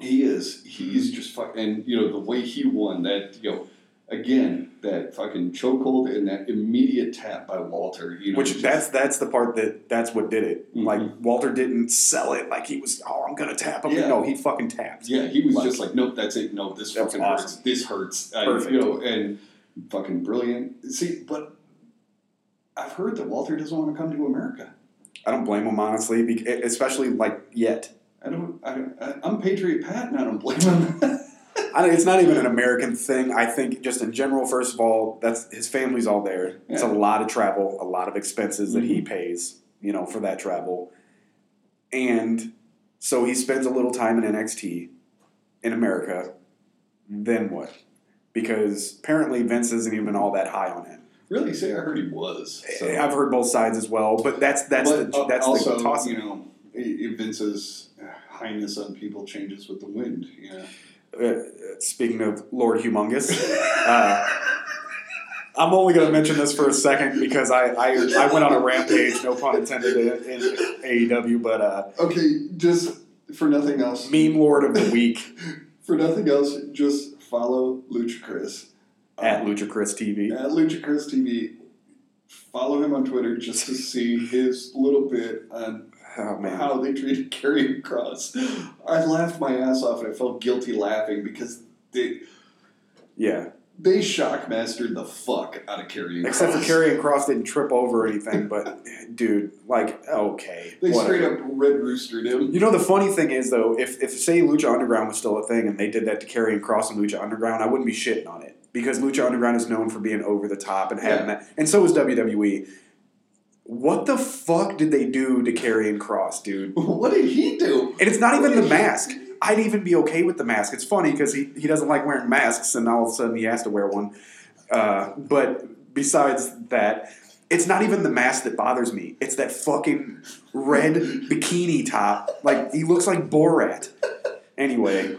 he is, he's just fucking, and you know, the way he won that, you know, again, that fucking chokehold and that immediate tap by Walter, you know, Which just- that's that's the part that that's what did it. Mhm. Like Walter didn't sell it like he was. Oh, I'm gonna tap him. Yeah. No, he fucking tapped. Yeah, he was Like- just like, nope, that's it. No, this fucking hurts. This hurts. Perfect. You know, and fucking brilliant. See, but I've heard that Walter doesn't want to come to America. I don't blame him honestly, especially like yet. I don't. I don't I, I'm Patriot Pat, and I don't blame him. I don't, it's not even an American thing. I think just in general, first of all, that's his family's all there. It's a lot of travel, a lot of expenses that Mm-hmm. he pays, you know, for that travel, and so he spends a little time in NXT in America. Then what? Because apparently Vince isn't even all that high on him. really? Say, I heard he was. So. I've heard both sides as well, but that's that's but, the uh, that's also, the toss. you know, Vince's highness on people changes with the wind. Yeah. uh, speaking of Lord Humongous, uh, I'm only going to mention this for a second because I, I I went on a rampage, no pun intended, in, in AEW, but uh, Okay, just for nothing else. meme lord of the week For nothing else, just follow Lucha Chris at Lucha Chris TV. at Lucha Chris TV. Follow him on Twitter just to see his little bit on Oh man, how they treated Karrion Kross. I laughed my ass off and I felt guilty laughing because they yeah. they shock mastered the fuck out of Karrion Kross. Except for Kross. Karrion Kross didn't trip over anything, but dude, like okay, They whatever. straight up red roostered him. You know the funny thing is though, if if say Lucha Underground was still a thing and they did that to Karrion Kross and Lucha Underground, I wouldn't be shitting on it because Lucha Underground is known for being over the top and having Yeah. that, and so is WWE. What the fuck did they do to Karrion Kross, dude? What did he do? And it's not even the mask. I'd even be okay with the mask. It's funny because he, he doesn't like wearing masks, and all of a sudden he has to wear one. Uh, but besides that, it's not even the mask that bothers me. It's that fucking red bikini top. Like he looks like Borat. Anyway,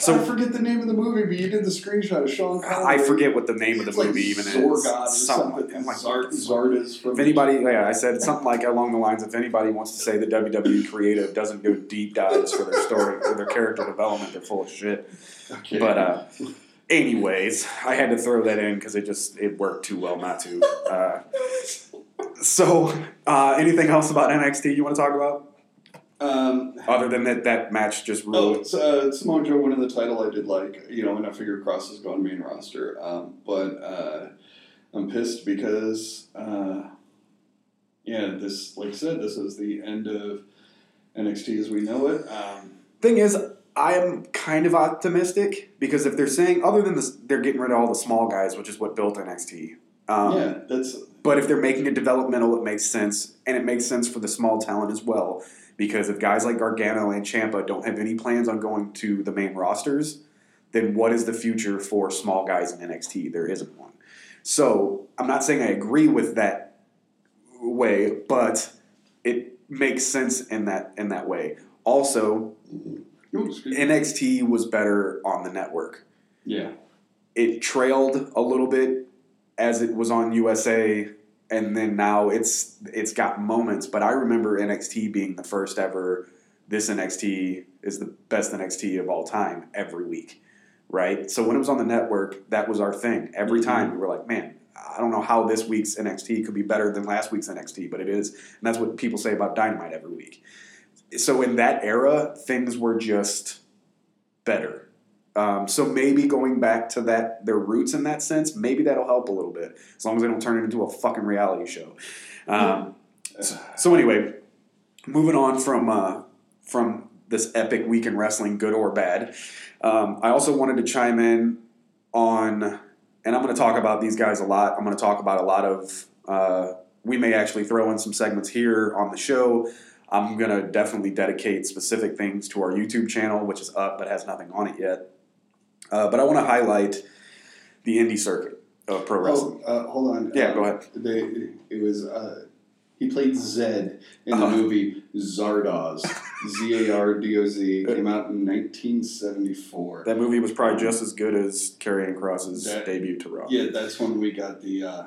So I forget the name of the movie, but you did the screenshot of Sean Connery. I forget what the name of the It's like movie even Zorgod is. or Something something. like like, Zard- from If anybody, yeah, I said something like along the lines. If anybody wants to say the WWE creative doesn't do deep dives for their story or their character development, they're full of shit. Okay. But uh, anyways, I had to throw that in because it just it worked too well not to. Uh, so, uh, anything else about NXT you want to talk about um, other than that that match just oh, ruled? it's, uh, Samoa Joe winning the title. I did like, you know, and I figured Kross is going main roster. Um, but uh, I'm pissed because, uh, yeah, this, like I said, this is the end of NXT as we know it. Um, Thing is, I am kind of optimistic because if they're saying other than this, they're getting rid of all the small guys, which is what built NXT. Um, yeah, that's But if they're making it developmental, it makes sense, and it makes sense for the small talent as well. Because if guys like Gargano and Ciampa don't have any plans on going to the main rosters, then what is the future for small guys in NXT? There isn't one. So I'm not saying I agree with that way, but it makes sense in that in that way. Also. NXT was better on the network yeah. it trailed a little bit as it was on USA and then now it's it's got moments but I remember NXT being the first ever this NXT is the best NXT of all time every week right? So when it was on the network that was our thing. Every Mhm. time we were like man I don't know how this week's NXT could be better than last week's NXT but it is. And that's what people say about Dynamite every week. So in that era things were just better um, so maybe going back to that their roots in that sense, maybe that'll help a little bit as long as they don't turn it into a fucking reality show. Um, so, so anyway, moving on from uh, from this epic week in wrestling, good or bad, um, I also wanted to chime in on, and I'm going to talk about these guys a lot. I'm going to talk about a lot of. Uh, we may actually throw in some segments here on the show. I'm going to definitely dedicate specific things to our YouTube channel, which is up but has nothing on it yet. Uh, but I want to highlight the indie circuit of pro wrestling. Oh, uh, hold on. Yeah, Uh, go ahead. They, it was uh, he played Zed in the Uh-huh. movie Zardoz. Z A R D O Z came out in 1974. That movie was probably just as good as Karrion Kross's That- debut to Raw. Yeah, that's when we got the. Uh,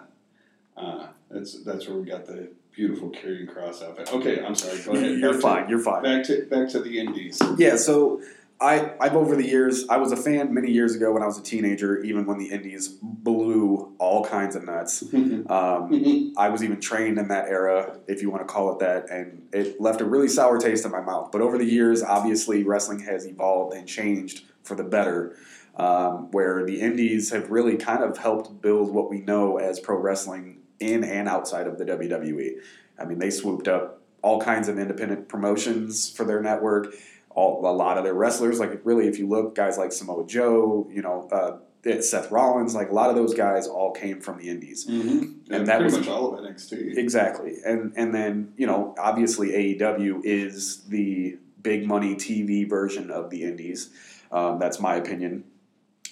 uh, that's that's where we got the beautiful Karrion Kross outfit. Okay, I'm sorry. Go ahead. You're Back fine. To, You're fine. back to back to the Indies. Yeah, so I, I've over the years, I was a fan many years ago when I was a teenager, even when the Indies blew all kinds of nuts. Um, I was even trained in that era, if you want to call it that, and it left a really sour taste in my mouth. But over the years, obviously, wrestling has evolved and changed for the better, um, where the Indies have really kind of helped build what we know as pro wrestling in and outside of the WWE. I mean, they swooped up all kinds of independent promotions for their network. All, a lot of their wrestlers, like really, if you look, guys like Samoa Joe, you know, uh, Seth Rollins, like a lot of those guys all came from the Indies. Mm-hmm. And that was- much all of NXT. Exactly, and and then you know obviously AEW is the big money TV version of the Indies. Um, that's my opinion,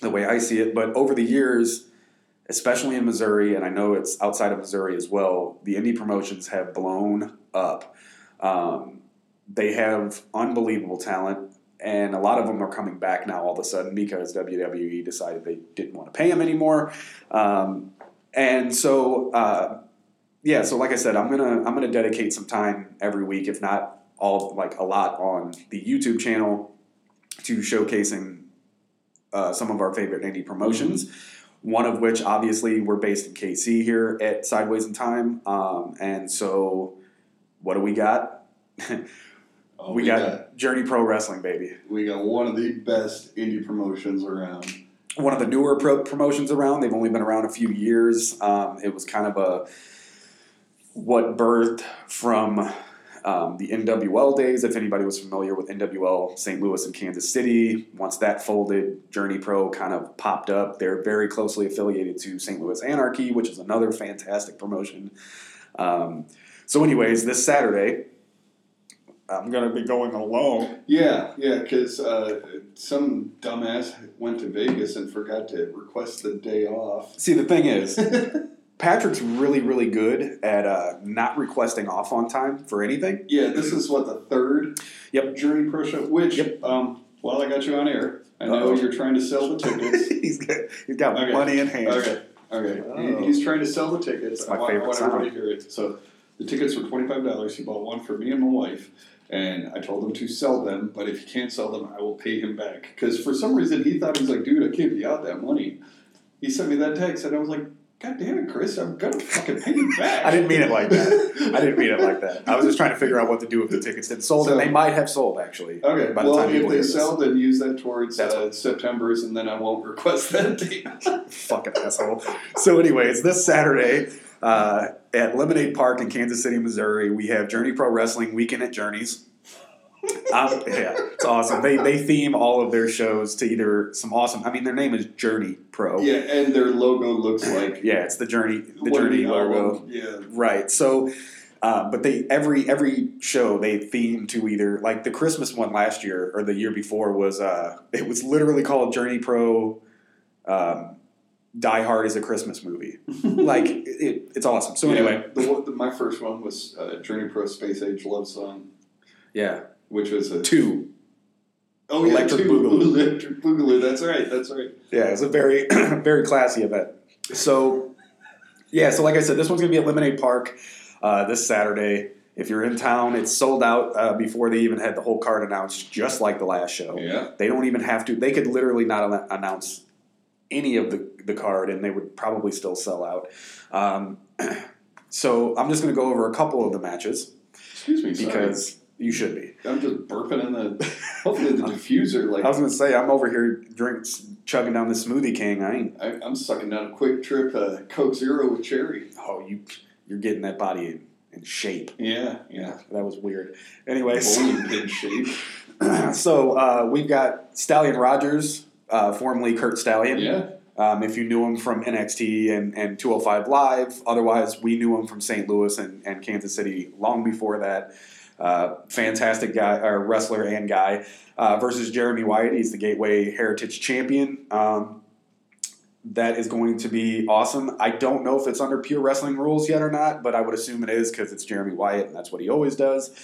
the way I see it. But over the years, especially in Missouri, and I know it's outside of Missouri as well, the indie promotions have blown up. Um, they have unbelievable talent, and a lot of them are coming back now all of a sudden because WWE decided they didn't want to pay him anymore. Um, and so, uh, yeah, so like I said, I'm gonna I'm gonna dedicate some time every week, if not all like a lot, on the YouTube channel to showcasing uh, some of our favorite indie promotions. One of which, obviously, we're based in KC here at Sideways in Time, um, and so what do we got? Oh, we, got, Journey Pro Wrestling, baby. we got one of the best indie promotions around. One of the newer pro- promotions around. They've only been around a few years. Um, it was kind of a what birthed from um, the NWL days. If anybody was familiar with NWL St. Louis and Kansas City, once that folded, Journey Pro kind of popped up. They're very closely affiliated to St. Louis Anarchy, which is another fantastic promotion. Um, so, anyways, this Saturday, I'm gonna be going alone. Yeah, yeah, because uh, some dumbass went to Vegas and forgot to request the day off. See, the thing is, Patrick's really, really good at uh, not requesting off on time for anything. Yeah, this is what the third Yep. Journey Pro show. Which, Yep. um, while I got you on air, I know Uh-oh. you're trying to sell the tickets. he's got, he's got Okay. money in hand. Okay, okay. Oh. He- He's trying to sell the tickets. It's my I want, favorite I want everybody to hear it. So the tickets were twenty five dollars. He bought one for me and my wife, and I told him to sell them. But if he can't sell them, I will pay him back. Because for some reason he thought he was like, dude, I can't be out that money. He sent me that text, and I was like, God damn it, Chris, I'm gonna fucking pay you back. I didn't mean it like that. I didn't mean it like that. I was just trying to figure out what to do if the tickets didn't sold, So- and they might have sold actually. Okay, By the well, time if they this. sell, then use that towards uh, September's, and then I won't request that date. Fucking asshole. So, anyways, this Saturday uh, at Lemonade Park in Kansas City, Missouri, we have Journey Pro Wrestling Weekend at Journeys. Um, yeah, it's awesome. They they theme all of their shows to either some awesome. I mean, their name is Journey Pro. yeah, and their logo looks like yeah, it's the Journey the Journey logo. Yeah, Right. So, uh, but they every every show they theme to either like the Christmas one last year or the year before was uh it was literally called Journey Pro. Um, Die Hard is a Christmas movie. like it, it's awesome. So anyway, the, the, my first one was uh, Journey Pro Space Age Love Song, yeah, which was a two. oh yeah, Electric two, Boogaloo. Electric Boogaloo. That's right. That's right. Yeah, it's a very very classy event. So yeah, so like I said, this one's gonna be at Lemonade Park uh, this Saturday. If you're in town, it's sold out uh, before they even had the whole card announced, just like the last show. Yeah. They don't even have to. They could literally not an- announce any of the, the card, and they would probably still sell out. Um, so I'm just going to go over a couple of the matches Excuse me, sorry. because you should be. I'm just burping in the. Hopefully the diffuser like I was going to say I'm over here drinks chugging down the smoothie king. I ain't. I, I'm sucking down a QuikTrip uh, Coke Zero with cherry. Oh, you you're getting that body in, in shape. Yeah, yeah. That was weird. Anyways, Bowling pin shape. so uh, we've got Stallion Rogers, uh, formerly Curt Stallion. Yeah. Um, if you knew him from NXT and, and 205 Live, otherwise we knew him from St. Louis and, and Kansas City long before that. Uh, fantastic guy, or wrestler and guy, uh, versus Jeremy Wyatt. He's the Gateway Heritage Champion. Um, that is going to be awesome. I don't know if it's under pure wrestling rules yet or not, but I would assume it is because it's Jeremy Wyatt and that's what he always does.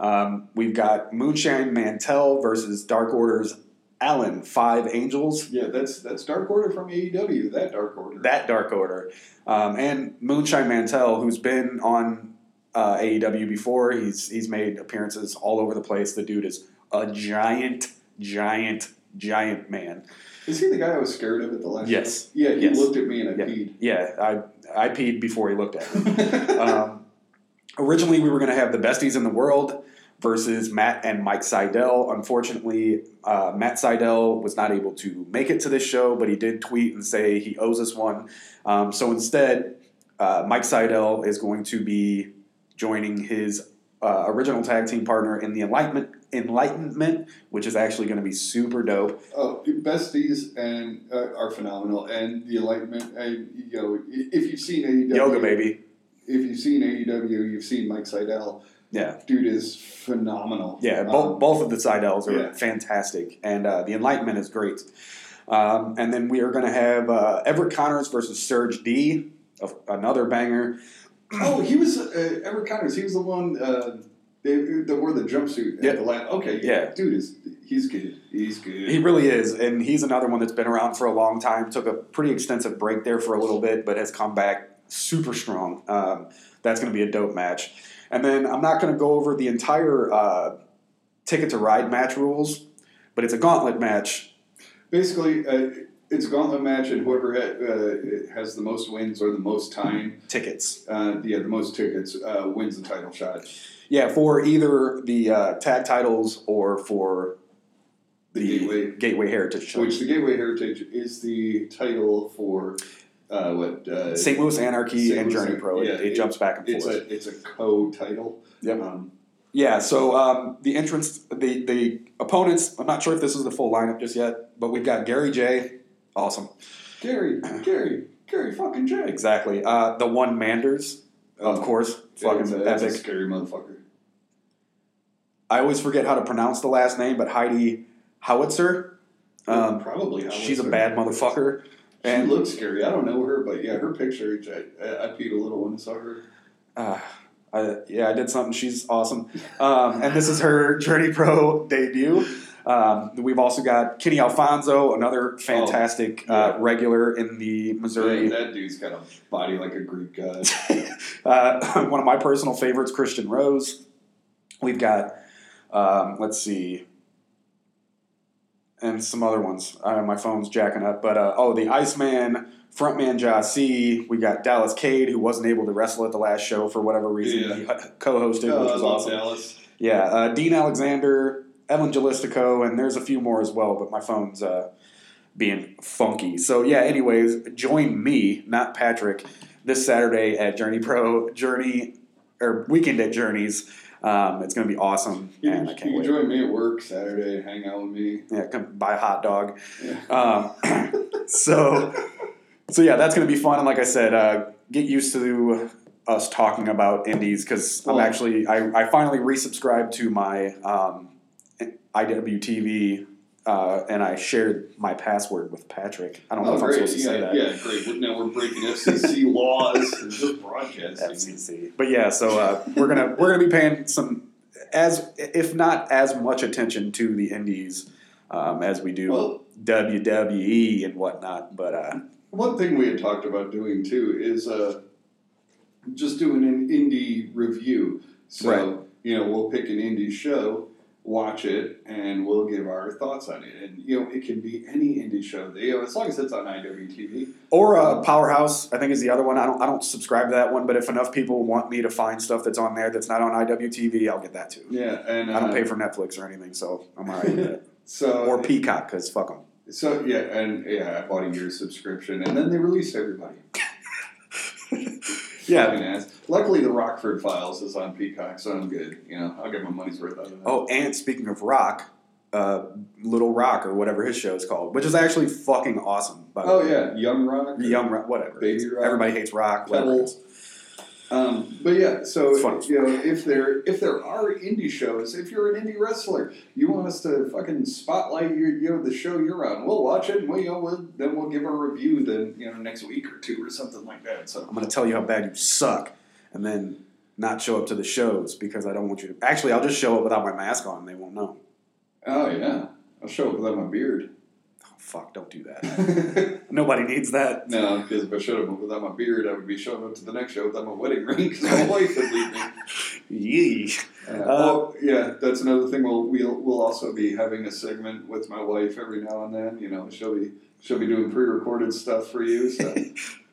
Um, we've got Moonshine Mantell versus Dark Order's Alan Five Angels. Yeah, that's that's Dark Order from AEW. That Dark Order. that Dark Order, um, and Moonshine Mantell, who's been on uh, AEW before. He's he's made appearances all over the place. The dude is a giant, giant, giant man. Is he the guy I was scared of at the last? Yes. Yeah, he Yes. looked at me and I Yeah, peed. yeah. I I peed before he looked at me. um, originally, we were going to have the besties in the world versus Matt and Mike Sydal. Unfortunately, uh, Matt Sydal was not able to make it to this show, but he did tweet and say he owes us one. Um, so instead, uh, Mike Sydal is going to be joining his uh, original tag team partner in the Enlightenment, Enlightenment, which is actually going to be super dope. Oh, besties and uh, are phenomenal, and the Enlightenment. And you know, if you've seen AEW, Yoga baby, If you've seen AEW, you've seen Mike Sydal. Yeah. Dude is phenomenal. Yeah, both, Um, both of the Sydals are yeah. fantastic, and uh, the Enlightenment is great. Um, and then we are going to have uh, Everett Connors versus Serge D, of- another banger. Oh, he was uh, Everett Connors. He was the one uh, they, that wore the jumpsuit. Yeah. At the last, okay, Yeah. dude is he's good. He's good. He really is, and he's another one that's been around for a long time. Took a pretty extensive break there for a little bit, but has come back super strong. Um, that's going to be a dope match. And then I'm not going to go over the entire uh, ticket to ride match rules, but it's a gauntlet match. Basically, uh, it's a gauntlet match, and whoever ha- uh, has the most wins or the most time, Tickets, uh, yeah, the most tickets, uh, wins the title shot. yeah, for either the uh, tag titles or for The the Gateway. Gateway Heritage Show. Which the Gateway Heritage is the title for uh, what? Uh, St. Louis Anarchy St. and Louis Journey An- Pro. It, yeah, it jumps back and It's forth. a it's a co-title. Yep. Um, Yeah, so um, the entrance, the the opponents. I'm not sure if this is the full lineup just yet, but we've got Gary J. Awesome, Gary, Gary, Gary, fucking Jay. exactly. Uh, the one Manders, of Oh, course, Yeah, fucking a, it's a epic. scary motherfucker. I always forget how to pronounce the last name, but Heidi Howitzer. Um, Probably. how she's a bad her- motherfucker. She And looks scary. I don't know her, but yeah, her picture. I, I, I peed a little when I saw her. uh, I, yeah, I did something. She's awesome. Um, and this is her Journey Pro debut. Um, we've also got Kenny Alfonso, another fantastic Oh, yeah. uh, regular in the Missouri. Man, that dude's got a body like a Greek god. uh, one of my personal favorites, Christian Rose. We've got, um, let's see, and some other ones. Uh, my phone's jacking up, but uh, oh, the Iceman, frontman Jasi. We got Dallas Cade, who wasn't able to wrestle at the last show for whatever reason. Yeah. He co-hosted, Oh, which I was love awesome. Dallas. Yeah, uh, Dean Alexander, Evan Gelistico, and there's a few more as well, but my phone's uh, being funky. So, yeah, anyways, join me, not Patrick, this Saturday at Journey Pro, Journey, or weekend at Journeys. Um, it's going to be awesome, You, and I you can't can wait. join me at work Saturday and hang out with me. Yeah, come buy a hot dog. Yeah. Um, so, so yeah, that's going to be fun. And like I said, uh, get used to us talking about indies because I'm actually I, I finally resubscribed to my um, IWTV uh, and I shared my password with Patrick. I don't know Oh, if I'm great. supposed to yeah, say that. yeah, great. We're- Now we're breaking FCC laws and just broadcasting. FCC. But yeah, so uh, we're gonna we're gonna be paying some as if not as much attention to the indies um, as we do Well- WWE and whatnot. But uh, One thing we had talked about doing too is uh, just doing an indie review. So Right. you know, we'll pick an indie show, watch it, and we'll give our thoughts on it. And you know, it can be any indie show. that, You know, as long as it's on IWTV. Or uh, Powerhouse, I think is the other one. I don't, I don't subscribe to that one, but if enough people want me to find stuff that's on there that's not on IWTV, I'll get that too. Yeah, and uh, I don't pay for Netflix or anything, so I'm alright with it. so Or Peacock, because fuck them. So yeah, and yeah, I bought a year subscription, and then they released everybody. Yeah. Luckily, the Rockford Files is on Peacock, so I'm good. You know, I'll get my money's worth out of that. Oh, and speaking of Rock, uh, Little Rock or whatever his show is called, which is actually fucking awesome. By the Oh way. yeah, Young Rock. Young Rock, whatever. Baby Rock. Everybody hates Rock. Whatever. It Pebbles. is. Um, but yeah, so you know, if there if there are indie shows, if you're an indie wrestler, you want us to fucking spotlight your you know the show you're on, we'll watch it, and we you know we'll, then we'll give a review then you know next week or two or something like that. So I'm going to tell you how bad you suck, and then not show up to the shows because I don't want you to. Actually, I'll just show up without my mask on. and They won't know. oh yeah, I'll show up without my beard. Fuck! Don't do that. Nobody needs that. No, because if I showed up without my beard, I would be showing up to the next show without my wedding ring because my wife would leave me. Yee. Uh, oh, yeah, that's another thing. We'll, we'll we'll also be having a segment with my wife every now and then. You know, she'll be she'll be doing pre-recorded stuff for you. So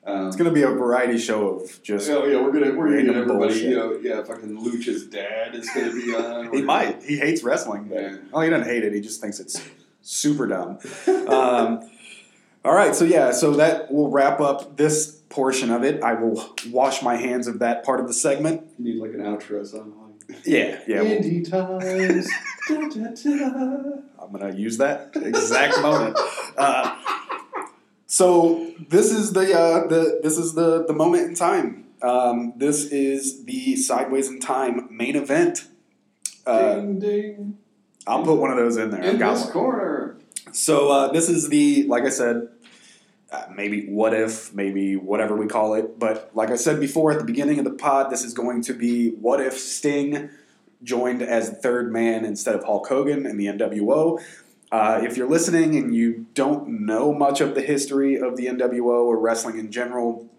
um, It's going to be a variety show of just. Oh yeah, we're gonna we're gonna get everybody. bullshit. You know, yeah, fucking Lucha's dad is gonna be on. He might. He hates wrestling. But, Yeah. Well, he doesn't hate it. He just thinks it's super dumb. Um, all right. So, yeah. So that will wrap up this portion of it. I will wash my hands of that part of the segment. You need like an outro song. Yeah. Yeah. we'll- Indie times. da, da, da. I'm gonna use that exact moment. Uh, so this is the uh, the this is the the moment in time. Um, this is the Sideways in Time main event. Uh, ding ding. I'll put one of those in there. I've In got this one. corner. So uh, this is the like I said, uh, maybe what if, maybe whatever we call it. But like I said before at the beginning of the pod, this is going to be what if Sting joined as third man instead of Hulk Hogan in the NWO. Uh, if you're listening and you don't know much of the history of the NWO or wrestling in general,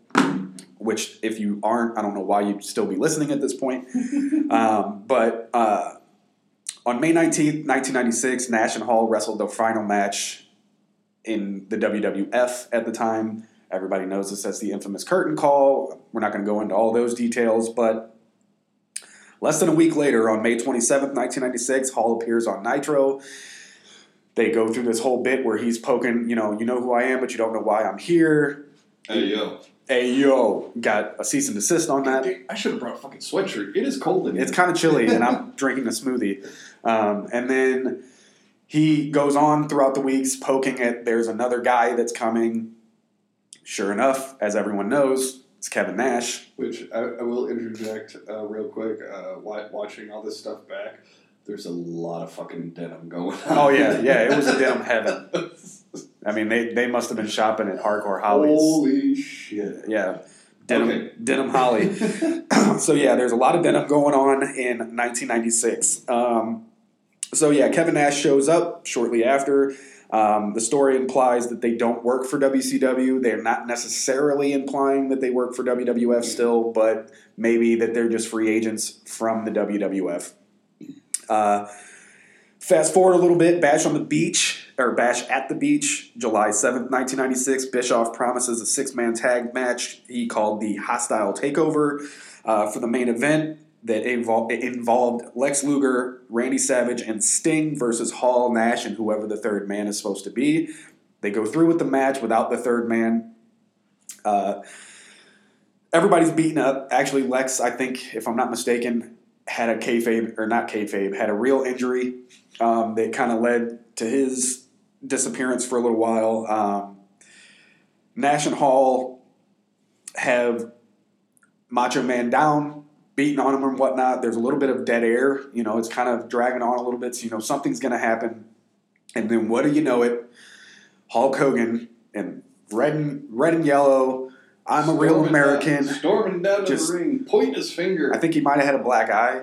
which if you aren't, I don't know why you'd still be listening at this point. um, but uh, on May 19th, 1996, Nash and Hall wrestled the final match in the WWF at the time. Everybody knows this as the infamous curtain call. We're not going to go into all those details, but less than a week later, on May 27th, 1996, Hall appears on Nitro. They go through this whole bit where he's poking, you know, you know who I am, but you don't know why I'm here. Hey yo, Hey, yo, got a cease and desist on that. I should have brought a fucking sweatshirt. It is cold in here. It's kind of chilly, and I'm drinking a smoothie. Um, and then he goes on throughout the weeks poking at there's another guy that's coming. Sure enough, as everyone knows, it's Kevin Nash. Which I, I will interject uh, real quick. Uh, watching all this stuff back, there's a lot of fucking denim going on. Oh yeah, yeah, it was a denim heaven. I mean, they, they must have been shopping at Hardcore Holly's. Holy shit! Yeah, denim Okay. denim Holly. so yeah, there's a lot of denim going on in 1996. Um, so yeah, Kevin Nash shows up shortly after. Um, the story implies that they don't work for WCW. They're not necessarily implying that they work for WWF still, but maybe that they're just free agents from the WWF. Uh, fast forward a little bit, Bash on the Beach, or Bash at the Beach, July 7th, 1996. Bischoff promises a six man tag match he called the Hostile Takeover uh, for the main event that invol- it involved Lex Luger, Randy Savage, and Sting versus Hall, Nash, and whoever the third man is supposed to be. They go through with the match without the third man. Uh, everybody's beaten up. Actually, Lex, I think, if I'm not mistaken, had a kayfabe or not kayfabe, had a real injury um, that kind of led to his disappearance for a little while. Um, Nash and Hall have Macho Man down, beating on him and whatnot. There's a little bit of dead air. You know, it's kind of dragging on a little bit. So you know something's going to happen. And then what do you know it? Hulk Hogan and red and red and yellow. I'm a real American. Down, storming down Just- the ring, pointing his finger. I think he might have had a black eye.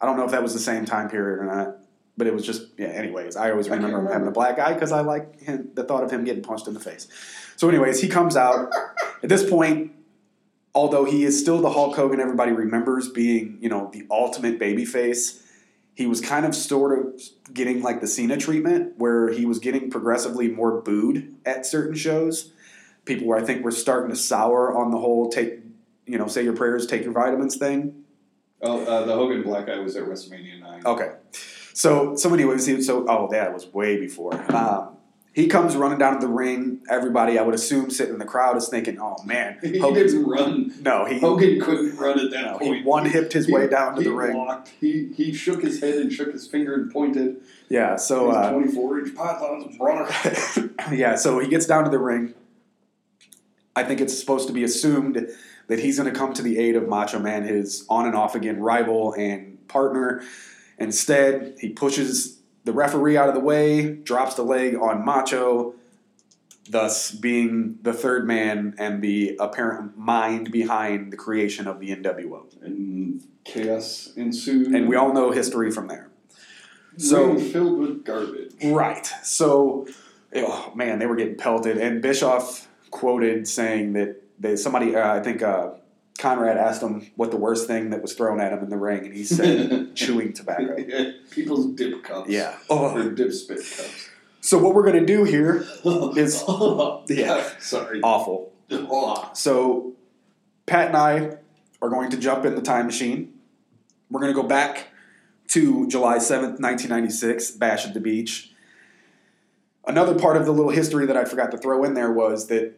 I don't know if that was the same time period or not, but it was just yeah. Anyways, I always I remember him having a black eye because I like him, the thought of him getting punched in the face. So, anyways, he comes out at this point. Although he is still the Hulk Hogan everybody remembers being, you know, the ultimate babyface, he was kind of sort of getting like the Cena treatment, where he was getting progressively more booed at certain shows. People were, I think, were starting to sour on the whole take, you know, say your prayers, take your vitamins thing. oh, uh, the Hogan Black Eye was at WrestleMania nine. Okay. So so anyways, he, so oh that was way before. Um, he comes running down to the ring. Everybody, I would assume, sitting in the crowd is thinking, "Oh man, He Hogan's- didn't run. no, he Hogan couldn't run at that no, he point. one hipped his He- way down to the ring. Walked. He he shook his head and shook his finger and pointed. Yeah, so uh, 24 inch pythons, brother. yeah, so he gets down to the ring. I think it's supposed to be assumed that he's going to come to the aid of Macho Man, his on and off again rival and partner. Instead, he pushes the referee out of the way, drops the leg on Macho, thus being the third man and the apparent mind behind the creation of the NWO. and chaos ensued. And we all know history from there. So- Ring filled with garbage. Right. So, oh man, they were getting pelted. And Bischoff quoted saying that they, somebody, uh, I think uh, Conrad asked him what the worst thing that was thrown at him in the ring, and he said chewing tobacco. People's dip cups. Yeah. Or Oh. dip spit cups. So what we're gonna do here is Yeah. Sorry. awful. So Pat and I are going to jump in the time machine. We're going to go back to July 7th, 1996, Bash at the Beach. Another part of the little history that I forgot to throw in there was that,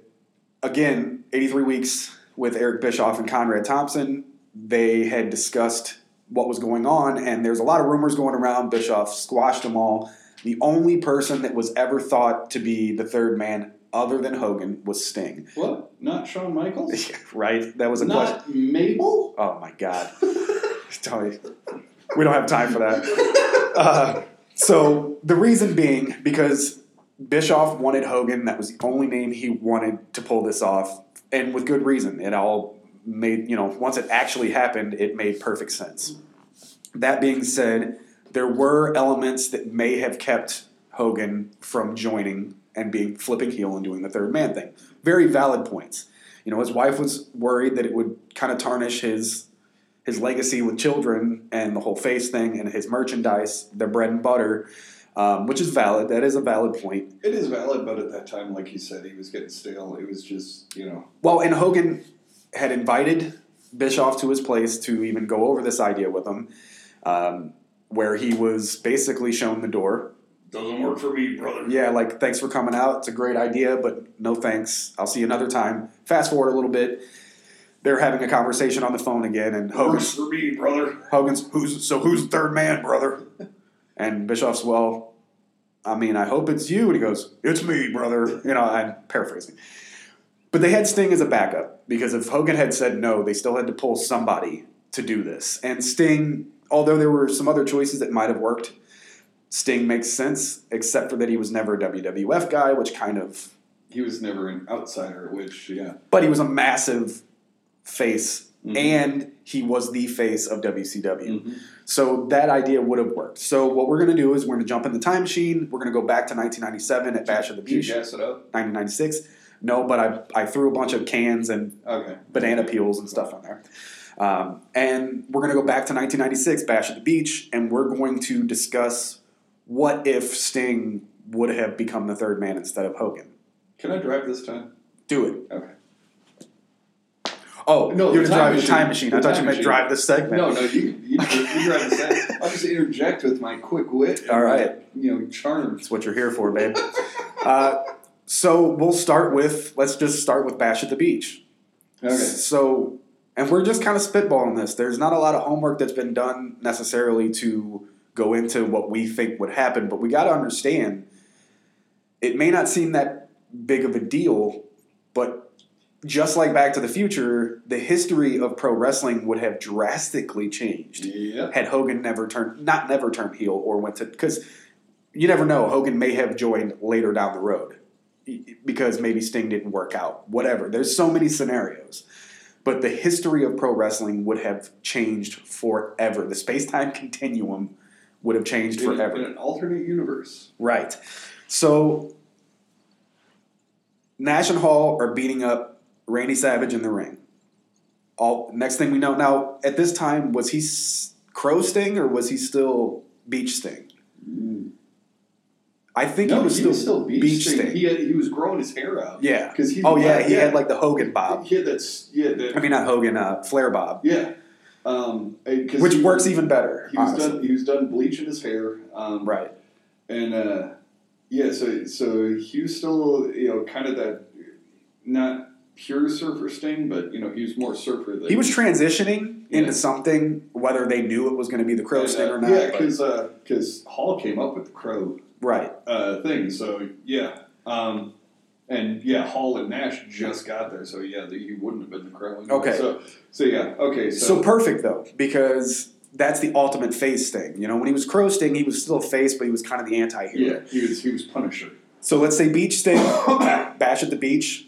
again, 83 weeks with Eric Bischoff and Conrad Thompson, they had discussed what was going on, and there's a lot of rumors going around. Bischoff squashed them all. The only person that was ever thought to be the third man other than Hogan was Sting. What? Not Shawn Michaels? right? That was a question. Not Mabel? Oh my god. Me. We don't have time for that. Uh, so the reason being because Bischoff wanted Hogan. That was the only name he wanted to pull this off, and with good reason. It all made you know once it actually happened, it made perfect sense. That being said, there were elements that may have kept Hogan from joining and being flipping heel and doing the third man thing. Very valid points. You know, his wife was worried that it would kind of tarnish his his legacy with children and the whole face thing and his merchandise, their bread and butter, um, which is valid. That is a valid point. It is valid, but at that time, like you said, he was getting stale. It was just, you know, Well, and Hogan had invited Bischoff to his place to even go over this idea with him, um, where he was basically shown the door. doesn't work for me, brother. Yeah, like, thanks for coming out. It's a great idea, but no thanks. I'll see you another time. Fast forward a little bit. They're having a conversation on the phone again, and Hogan's, Works for me, brother. Hogan's who's so who's the third man, brother? And Bischoff's, well, I mean, I hope it's you. And he goes, it's me, brother. You know, I'm paraphrasing. But they had Sting as a backup because if Hogan had said no, they still had to pull somebody to do this. And Sting, although there were some other choices that might have worked, Sting makes sense, except for that he was never a WWF guy, which kind of. He was never an outsider, which, yeah. But he was a massive face, Mhm. and he was the face of WCW. Mhm. So that idea would have worked. So what we're going to do is we're going to jump in the time machine. We're going to go back to 1997 at Bash of the Did you Beach. it up? 1996. No, but I, I threw a bunch of cans and Okay. banana peels and stuff on there. Um, and we're going to go back to 1996, Bash at the Beach, and we're going to discuss what if Sting would have become the third man instead of Hogan. Can I drive this time? Do it. Okay. Oh, No, you're the time drive the machine. time machine. I thought you meant machine. drive the segment. No, no, you, you, you drive this time. I'll just interject with my quick wit. All right. my, You know, charm. That's what you're here for, babe. uh, so we'll start with let's just start with Bash at the Beach. Okay. So, and we're just kind of spitballing this. There's not a lot of homework that's been done necessarily to go into what we think would happen, but we got to understand it may not seem that big of a deal, but just like Back to the Future, the history of pro wrestling would have drastically changed Yep. had Hogan never turned not never turned heel or went to because you never know Hogan may have joined later down the road because maybe Sting didn't work out whatever. There's so many scenarios. But the history of pro wrestling would have changed forever. The space-time continuum would have changed In, forever. in an alternate universe. right. So Nash and Hall are beating up Randy Savage in the ring all next thing we know now at this time was he s- crow sting or was he still beach sting i think No, he was still, still beach, beach sting. He, had, he was growing his hair out. yeah Because he oh yeah he had like the hogan bob He had that. Yeah. That, i mean not hogan uh, flair bob yeah. Um, which he- works even better He was done. He was done bleaching his hair. Um, right And uh, yeah, so so he was still you know kind of that not pure surfer sting, but you know he was more surfer than he was transitioning Yeah. into something whether they knew it was going to be the crow sting uh, or not Yeah, because because Hall came up with the crow right uh, thing. So yeah, um, and yeah, Hall and Nash just got there. So yeah, the, he wouldn't have been the crow. anyway. Okay. So so yeah. Okay. so So, perfect though because that's the ultimate face sting you know when he was crow sting he was still a face but he was kind of the anti-hero yeah, he was he was Punisher. So let's say beach sting, bash at the beach.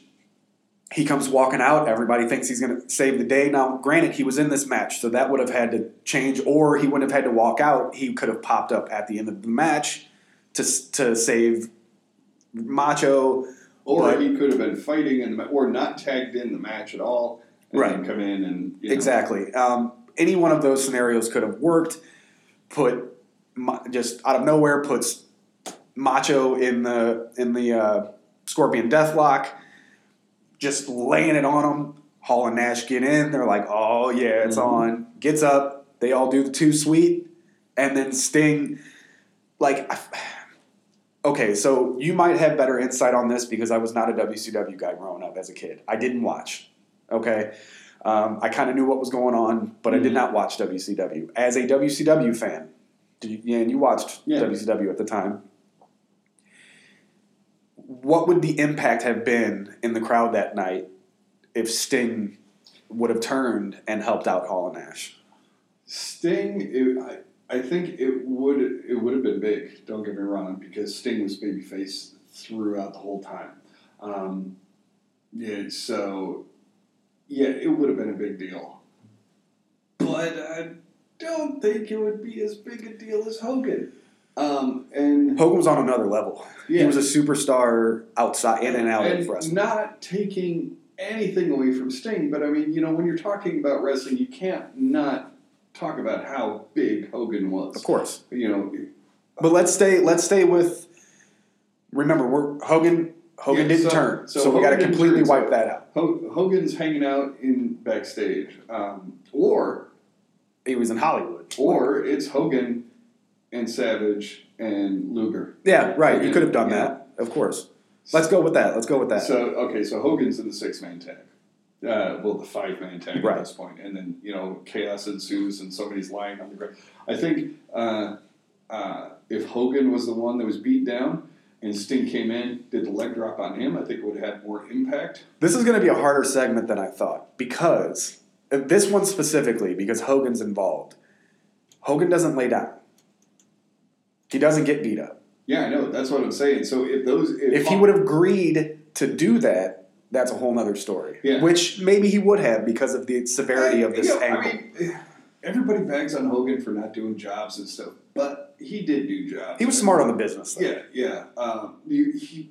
He comes walking out. Everybody thinks he's going to save the day. Now, granted, he was in this match, so that would have had to change, or he wouldn't have had to walk out. He could have popped up at the end of the match to to save Macho. Or But- he could have been fighting in the or not tagged in the match at all. And Right. come in and you know, Exactly. Um, any one of those scenarios could have worked. Put just out of nowhere puts Macho in the in the uh, Scorpion Deathlock, just laying it on them. Hall and Nash get in. They're like, "Oh yeah, it's Mhm. on." Gets up. They all do the too sweet, and then Sting, like. Okay, so you might have better insight on this because I was not a WCW guy growing up as a kid. I didn't watch. Okay, um, I kind of knew what was going on, but I did Mhm. not watch WCW. As a WCW fan, did you, and you watched Yeah. WCW at the time. What would the impact have been in the crowd that night if Sting would have turned and helped out Hall and Nash? Sting, it, I, I think it would it would have been big. Don't get me wrong, because Sting was babyface throughout the whole time. Um, yeah, so yeah, it would have been a big deal. But I don't think it would be as big a deal as Hogan. Um, and Hogan was on another level. He was a superstar outside, in and out and of wrestling. not taking anything away from Sting, but I mean, you know, when you're talking about wrestling, you can't not talk about how big Hogan was. of course. You know, But let's stay. Let's stay with. Remember, we're Hogan. Hogan Yeah, didn't so- turn, so, so we got to completely turn, so- wipe that out. Hogan's hanging out in backstage, um, or He was in Hollywood. or it's Hogan and Savage and Luger. yeah, right. You could have done Yeah. that, of course. Let's go with that. Let's go with that. So okay, so Hogan's in the six man tag. Uh, well, the five man tag Right. at this point, and then you know chaos ensues, and somebody's lying on the ground. I think uh, uh, if Hogan was the one that was beat down, and Sting came in, did the leg drop on him, I think it would have had more impact. This is going to be a harder segment than I thought because uh, this one specifically because Hogan's involved. Hogan doesn't lay down. He doesn't get beat up. Yeah, I know. That's what I'm saying. So if those, if, If he would have agreed to do that, that's a whole nother story. Yeah. Which maybe he would have because of the severity of this You know, angle. I mean, everybody bags on Hogan for not doing jobs and stuff, but he did do jobs. he was smart on the business. Though. Yeah, yeah. Um, you, he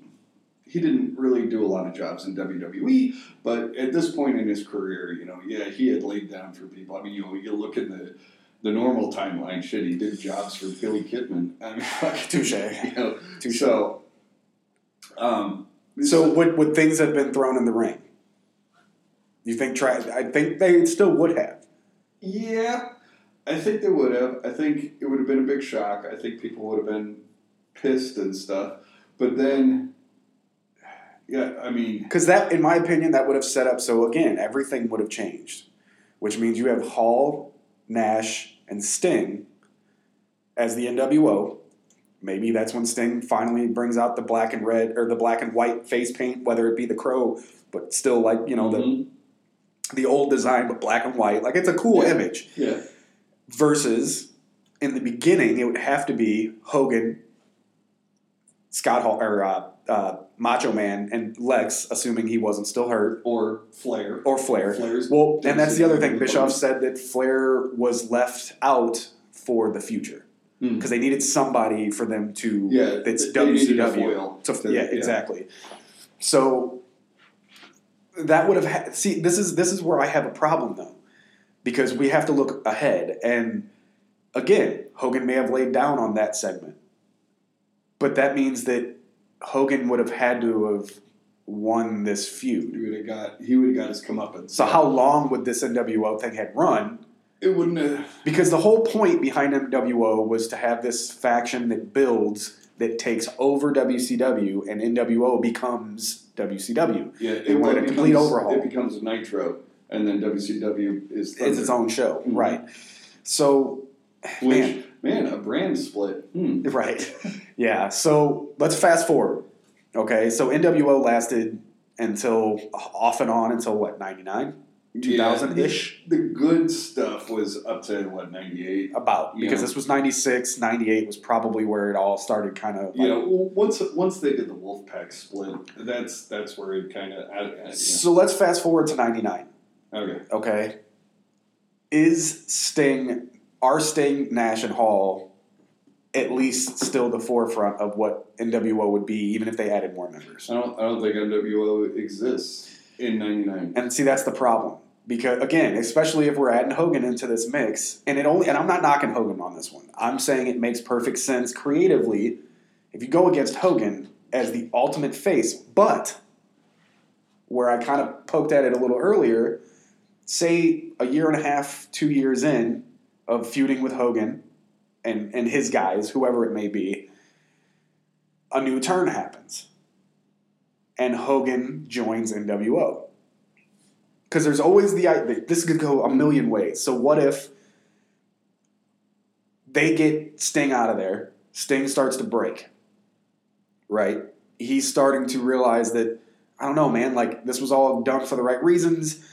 he didn't really do a lot of jobs in WWE, but at this point in his career, you know, yeah, he had laid down for people. I mean, you know, you look at the the normal timeline. Shit, he did jobs for Billy Kidman. I mean, Touche. You know, Touche. so. Um, So would would things have been thrown in the ring? You think? Try. I think they still would have. Yeah, I think they would have. I think it would have been a big shock. I think people would have been pissed and stuff. But then, yeah, I mean, Because that, in my opinion, that would have set up. So again, everything would have changed, which means you have Hall, Nash, and Sting as the NWO. Maybe that's when Sting finally brings out the black and red or the black and white face paint, whether it be the crow, but still like you know mhm, the the old design, but black and white. Like it's a cool Yeah. image. yeah, Versus in the beginning, it would have to be Hogan, Scott Hall, or uh, uh, Macho Man, and Lex, assuming he wasn't still hurt. or Flair. or Flair. Flair's well, and that's the other thing. Bischoff said that Flair was left out for the future Hmm. because they needed somebody for them to. Yeah, that's they needed a WCW. To, to- yeah, yeah. exactly. So that would have had. See, this is this is where I have a problem though, because we have to look ahead, and again, Hogan may have laid down on that segment, but that means that Hogan would have had to have won this feud. He would have got. He would have got his comeuppance. So how long would this NWO thing had run? It wouldn't have. Because the whole point behind NWO was to have this faction that builds that takes over WCW and NWO becomes WCW. Yeah, They wanted a complete becomes- overhaul. It becomes a Nitro, and then WCW is It's its own show, Mhm. right? So, Which man, man, a brand split. Hmm. right, yeah. So let's fast forward. Okay, so NWO lasted until off and on until what ninety nine, two thousand ish. The good stuff was up to what ninety eight. About because Yeah. this was 96, 98 was probably where it all started kind of You know, well, once once they did the Wolfpack split, that's that's where it kind of. Yeah. So let's fast forward to 99, Okay. okay? Is Sting, are Sting, Nash, and Hall at least still the forefront of what NWO would be, even if they added more members? I don't I don't think NWO exists in ninety nine. And see, that's the problem. Because again, especially if we're adding Hogan into this mix, and it only and I'm not knocking Hogan on this one. I'm saying it makes perfect sense creatively if you go against Hogan as the ultimate face, but where I kind of poked at it a little earlier, say a year and a half, two years in of feuding with Hogan and, and his guys, whoever it may be, a new turn happens. And Hogan joins NWO because there's always the this could go a million ways. So what if they get Sting out of there? Sting starts to break, right? He's starting to realize that I don't know, man. Like this was all done for the right reasons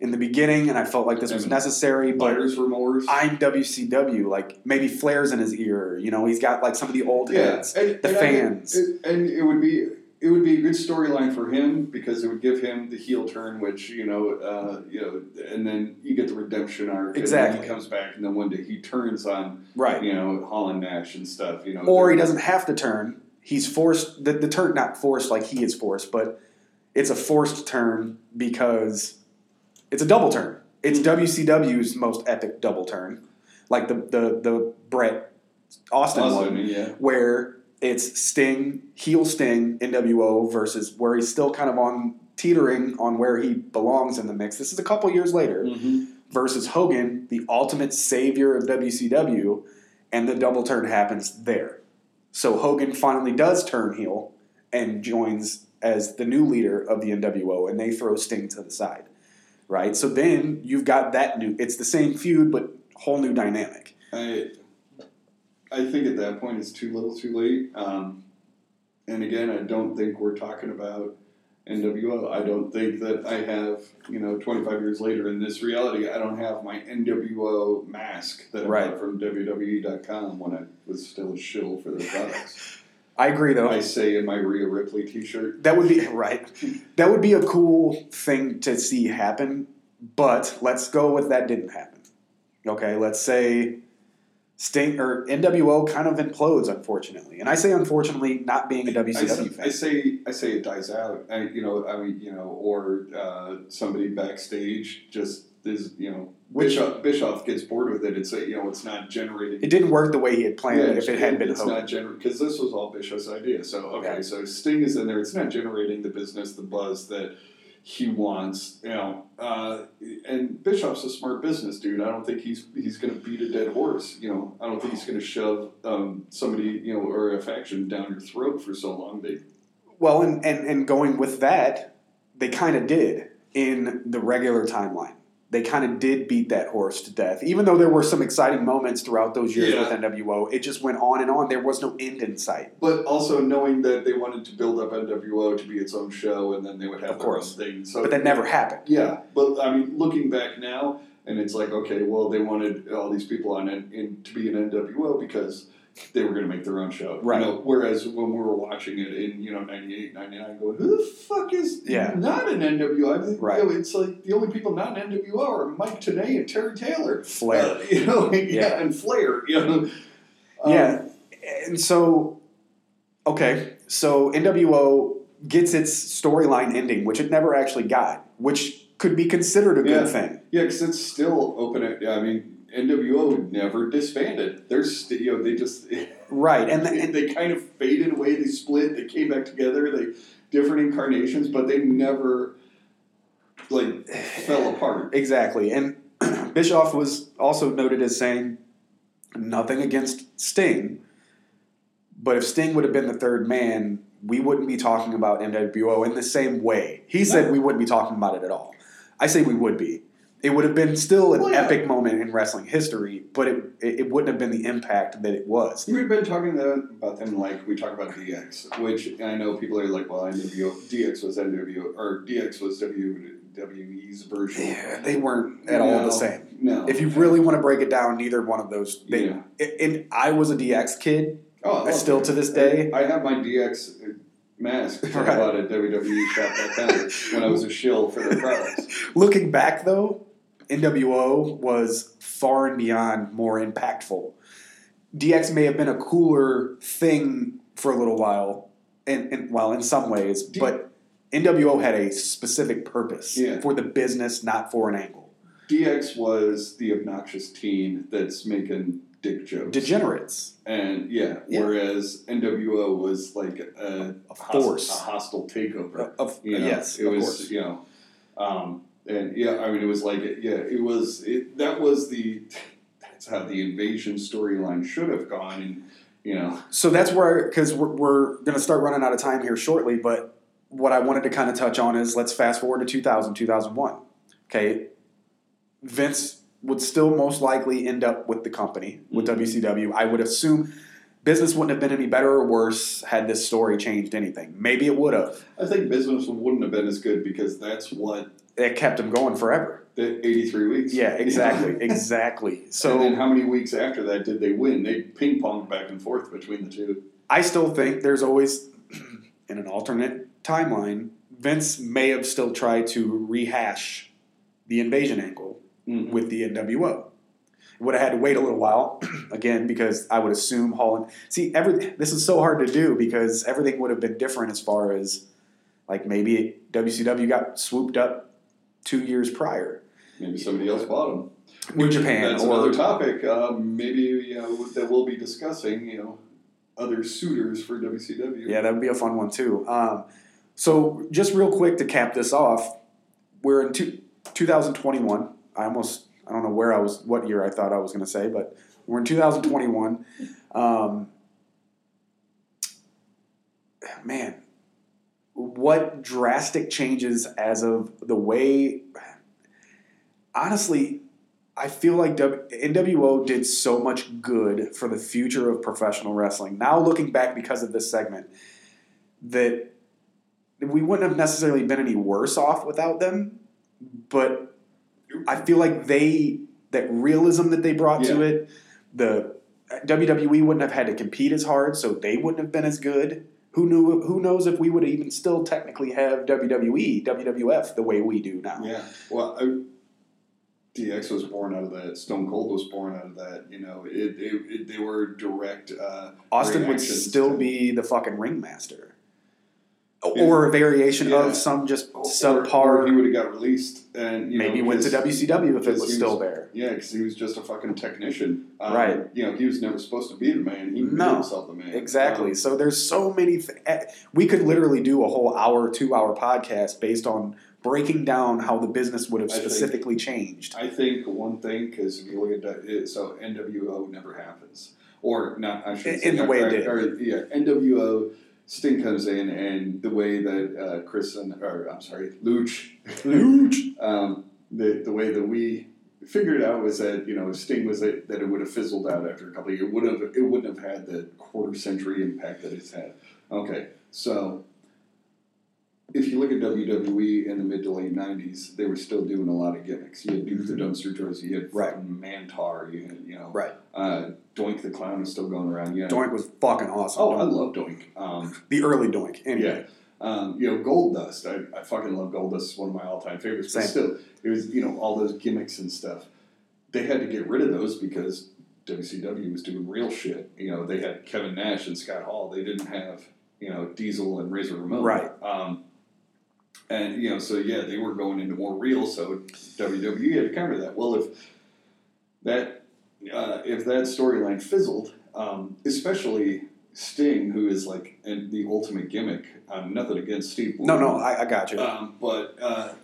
in the beginning, and I felt like this was necessary. But remorse. I'm WCW. Like maybe flares in his ear. You know, he's got like some of the old heads, and, the and I mean, fans. it- and it would be it would be a good storyline for him because it would give him the heel turn, which you know, uh, you know, and then you get the redemption arc. And Exactly. he comes back, and then one day he turns on, Right. you know, Hall and Nash and stuff. You know, Or he doesn't have to turn. He's forced the, the turn not forced like he is forced, but it's a forced turn because it's a double turn. It's WCW's most epic double turn. Like the the, the Brett Austin, Austin, one yeah. where it's Sting, heel Sting, NWO versus where he's still kind of on teetering on where he belongs in the mix. This is a couple years later Mm-hmm. versus Hogan, the ultimate savior of WCW, and the double turn happens there. So Hogan finally does turn heel and joins as the new leader of the NWO, and they throw Sting to the side, right? So then you've got that new. It's the same feud, but whole new dynamic. I I think at that point it's too little, too late. Um, and again, I don't think we're talking about NWO. I don't think that I have, you know, 25 years later in this reality, I don't have my NWO mask that I Right. bought from WWE.com when I was still a shill for their products. I agree, though. I say in my Rhea Ripley T-shirt. That would be right. That would be a cool thing to see happen. But let's go with that didn't happen. Okay, let's say Sting or NWO kind of implodes, unfortunately. And I say unfortunately, not being a I WCW say, fan. I say I say it dies out. I, you know, I mean, you know, or uh, somebody backstage just is, you know, Which- Bischoff, Bischoff gets bored with it. It's a, you know, it's not generating. it didn't work the way he had planned Yeah, if it had been it's Hogan. not generating because this was all Bischoff's idea. So okay, Yeah. so Sting is in there. It's not generating the business, the buzz that he wants. You know, uh, and Bischoff's a smart business dude. I don't think he's he's going to beat a dead horse. You know, I don't think he's going to shove um, somebody you know or a faction down your throat for so long. They Well, and, and, and going with that, they kind of did in the regular timeline. They kind of did beat that horse to death. Even though there were some exciting moments throughout those years Yeah. with NWO, it just went on and on. There was no end in sight. But also knowing that they wanted to build up NWO to be its own show, and then they would have Of course. thing. So, But that never happened. Yeah, but I mean, looking back now, and it's like, okay, well, they wanted all these people on in, in to be an NWO because they were going to make their own show. Right. You know, whereas when we were watching it in you know 98, 99, going, who the fuck is Yeah. not an NWO? I think, Right. you know, it's like the only people not an NWO are Mike Tenay and Terry Taylor. Flair. Uh, you know, yeah, Yeah. and Flair. You know. Um, yeah. And so, okay, so NWO gets its storyline ending, which it never actually got, which could be considered a good thing. Yeah, because it's still open. I mean, NWO never disbanded. They're st- you know they just Right. And, they, and they kind of faded away. They split. They came back together. They different incarnations, but they never like fell apart. Exactly. And Bischoff was also noted as saying nothing against Sting, but if Sting would have been the third man, we wouldn't be talking about NWO in the same way. He said we wouldn't be talking about it at all. I say we would be. It would have been still an Well, yeah. epic moment in wrestling history, but it, it wouldn't have been the impact that it was. We've been talking about them like we talk about DX, which I know people are like, well, NWO DX was NWO or DX was WWE's version. Yeah, they weren't at all the same. No. If you really want to break it down, neither one of those. They, Yeah. And I was a DX kid. oh, still to this day. I have my DX mask Right. I bought at then when I was a shill for their products. Looking back, though, NWO was far and beyond more impactful. DX may have been a cooler thing for a little while, and, and well, in some ways, but NWO had a specific purpose Yeah. for the business, not for an angle. DX was the obnoxious teen that's making dick jokes. Degenerates. And yeah, Yeah. whereas NWO was like a, A force. a hostile takeover. Of, You know, yes, it of was course. you know, um, and yeah, I mean, it was like yeah, it was it, that was the that's how the invasion storyline should have gone, and you know, So that's where, because we're, we're going to start running out of time here shortly, but what I wanted to kind of touch on is let's fast forward to 2000, 2001. Okay. Vince would still most likely end up with the company, with Mhm. WCW. I would assume business wouldn't have been any better or worse had this story changed anything. Maybe it would have. I think business wouldn't have been as good because that's what It kept him going forever. the eighty three weeks. Yeah, exactly. exactly. So and then how many weeks after that did they win? They ping ponged back and forth between the two. I still think there's always, in an alternate timeline, Vince may have still tried to rehash the invasion angle Mhm. with the NWO. Would have had to wait a little while, again, because I would assume Holland. see every. This is so hard to do because everything would have been different as far as like maybe WCW got swooped up two years prior. Maybe somebody else bought them. New Japan That's or another topic. Um, maybe you know that we'll be discussing. You know, other suitors for WCW. Yeah, that would be a fun one too. Um, so, just real quick to cap this off, we're in two, 2021. I almost, I don't know where I was, what year I thought I was going to say, but we're in 2021. Um, man, what drastic changes as of the way, honestly, I feel like w, NWO did so much good for the future of professional wrestling. Now looking back because of this segment, that we wouldn't have necessarily been any worse off without them, but I feel like they that realism that they brought to it, the WWE wouldn't have had to compete as hard, so they wouldn't have been as good. Who knew? Who knows if we would even still technically have WWE, WWF the way we do now? Yeah. Well, I, DX was born out of that. Stone Cold was born out of that. You know, it, it, it they were direct. Uh, Austin would still to- be the fucking ringmaster. Or a variation Yeah. of some just or, subpar. Or he would have got released and you maybe know, went to WCW if it because was still there. Yeah, because he was just a fucking technician. Um, Right. You know, he was never supposed to be the man. He made No. himself the man. Exactly. Um, so there's so many. Th- eh, we could literally do a whole hour, two hour podcast based on breaking down how the business would have I think- specifically changed. I think one thing because if you look at that, it, so NWO never happens, or not. I should In the way it did. Or, yeah, NWO. Sting comes in, and the way that uh, Chris and or I'm sorry, Luch, Luch. um, the the way that we figured out was that you know Sting was that, that it would have fizzled out after a couple of years. It would have it wouldn't have had the quarter century impact that it's had. Okay, so if you look at WWE in the mid to late '90s, they were still doing a lot of gimmicks. You had Duke the Dumpster Droese, you had Right. Mantaur, you had you know Right. Uh, Doink the Clown is still going around. Yeah, Doink was fucking awesome. Oh, I love Doink. Um, the early Doink. Anyway. um, you know, Gold Dust. I, I fucking love Gold Dust. It's one of my all time favorites. But still, it was you know all those gimmicks and stuff. They had to get rid of those because WCW was doing real shit. You know, they had Kevin Nash and Scott Hall. They didn't have you know Diesel and Razor Ramon. Right. Um, and you know, so yeah, they were going into more real. So WWE had to counter that. Well, if that uh, if that storyline fizzled, um, especially Sting, who is like and the ultimate gimmick. Um, nothing against Steve. No, no, I, I got you. Um, but uh,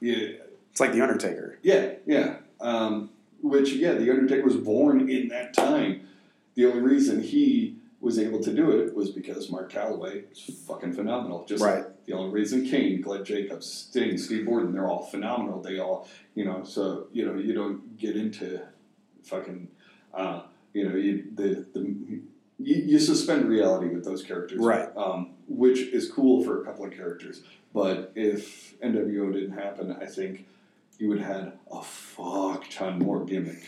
yeah, it's like The Undertaker. yeah, yeah. Um, which yeah, the Undertaker was born in that time. The only reason he was able to do it was because Mark Calaway is fucking phenomenal. Just Right. like the only reason Kane, Glenn Jacobs, Sting, Steve Borden, they're all phenomenal. They all, you know, so you know, you don't get into fucking, uh, you know, you, the the you, you suspend reality with those characters, Right. Um, which is cool for a couple of characters. But if NWO didn't happen, I think you would have had a fuck ton more gimmick.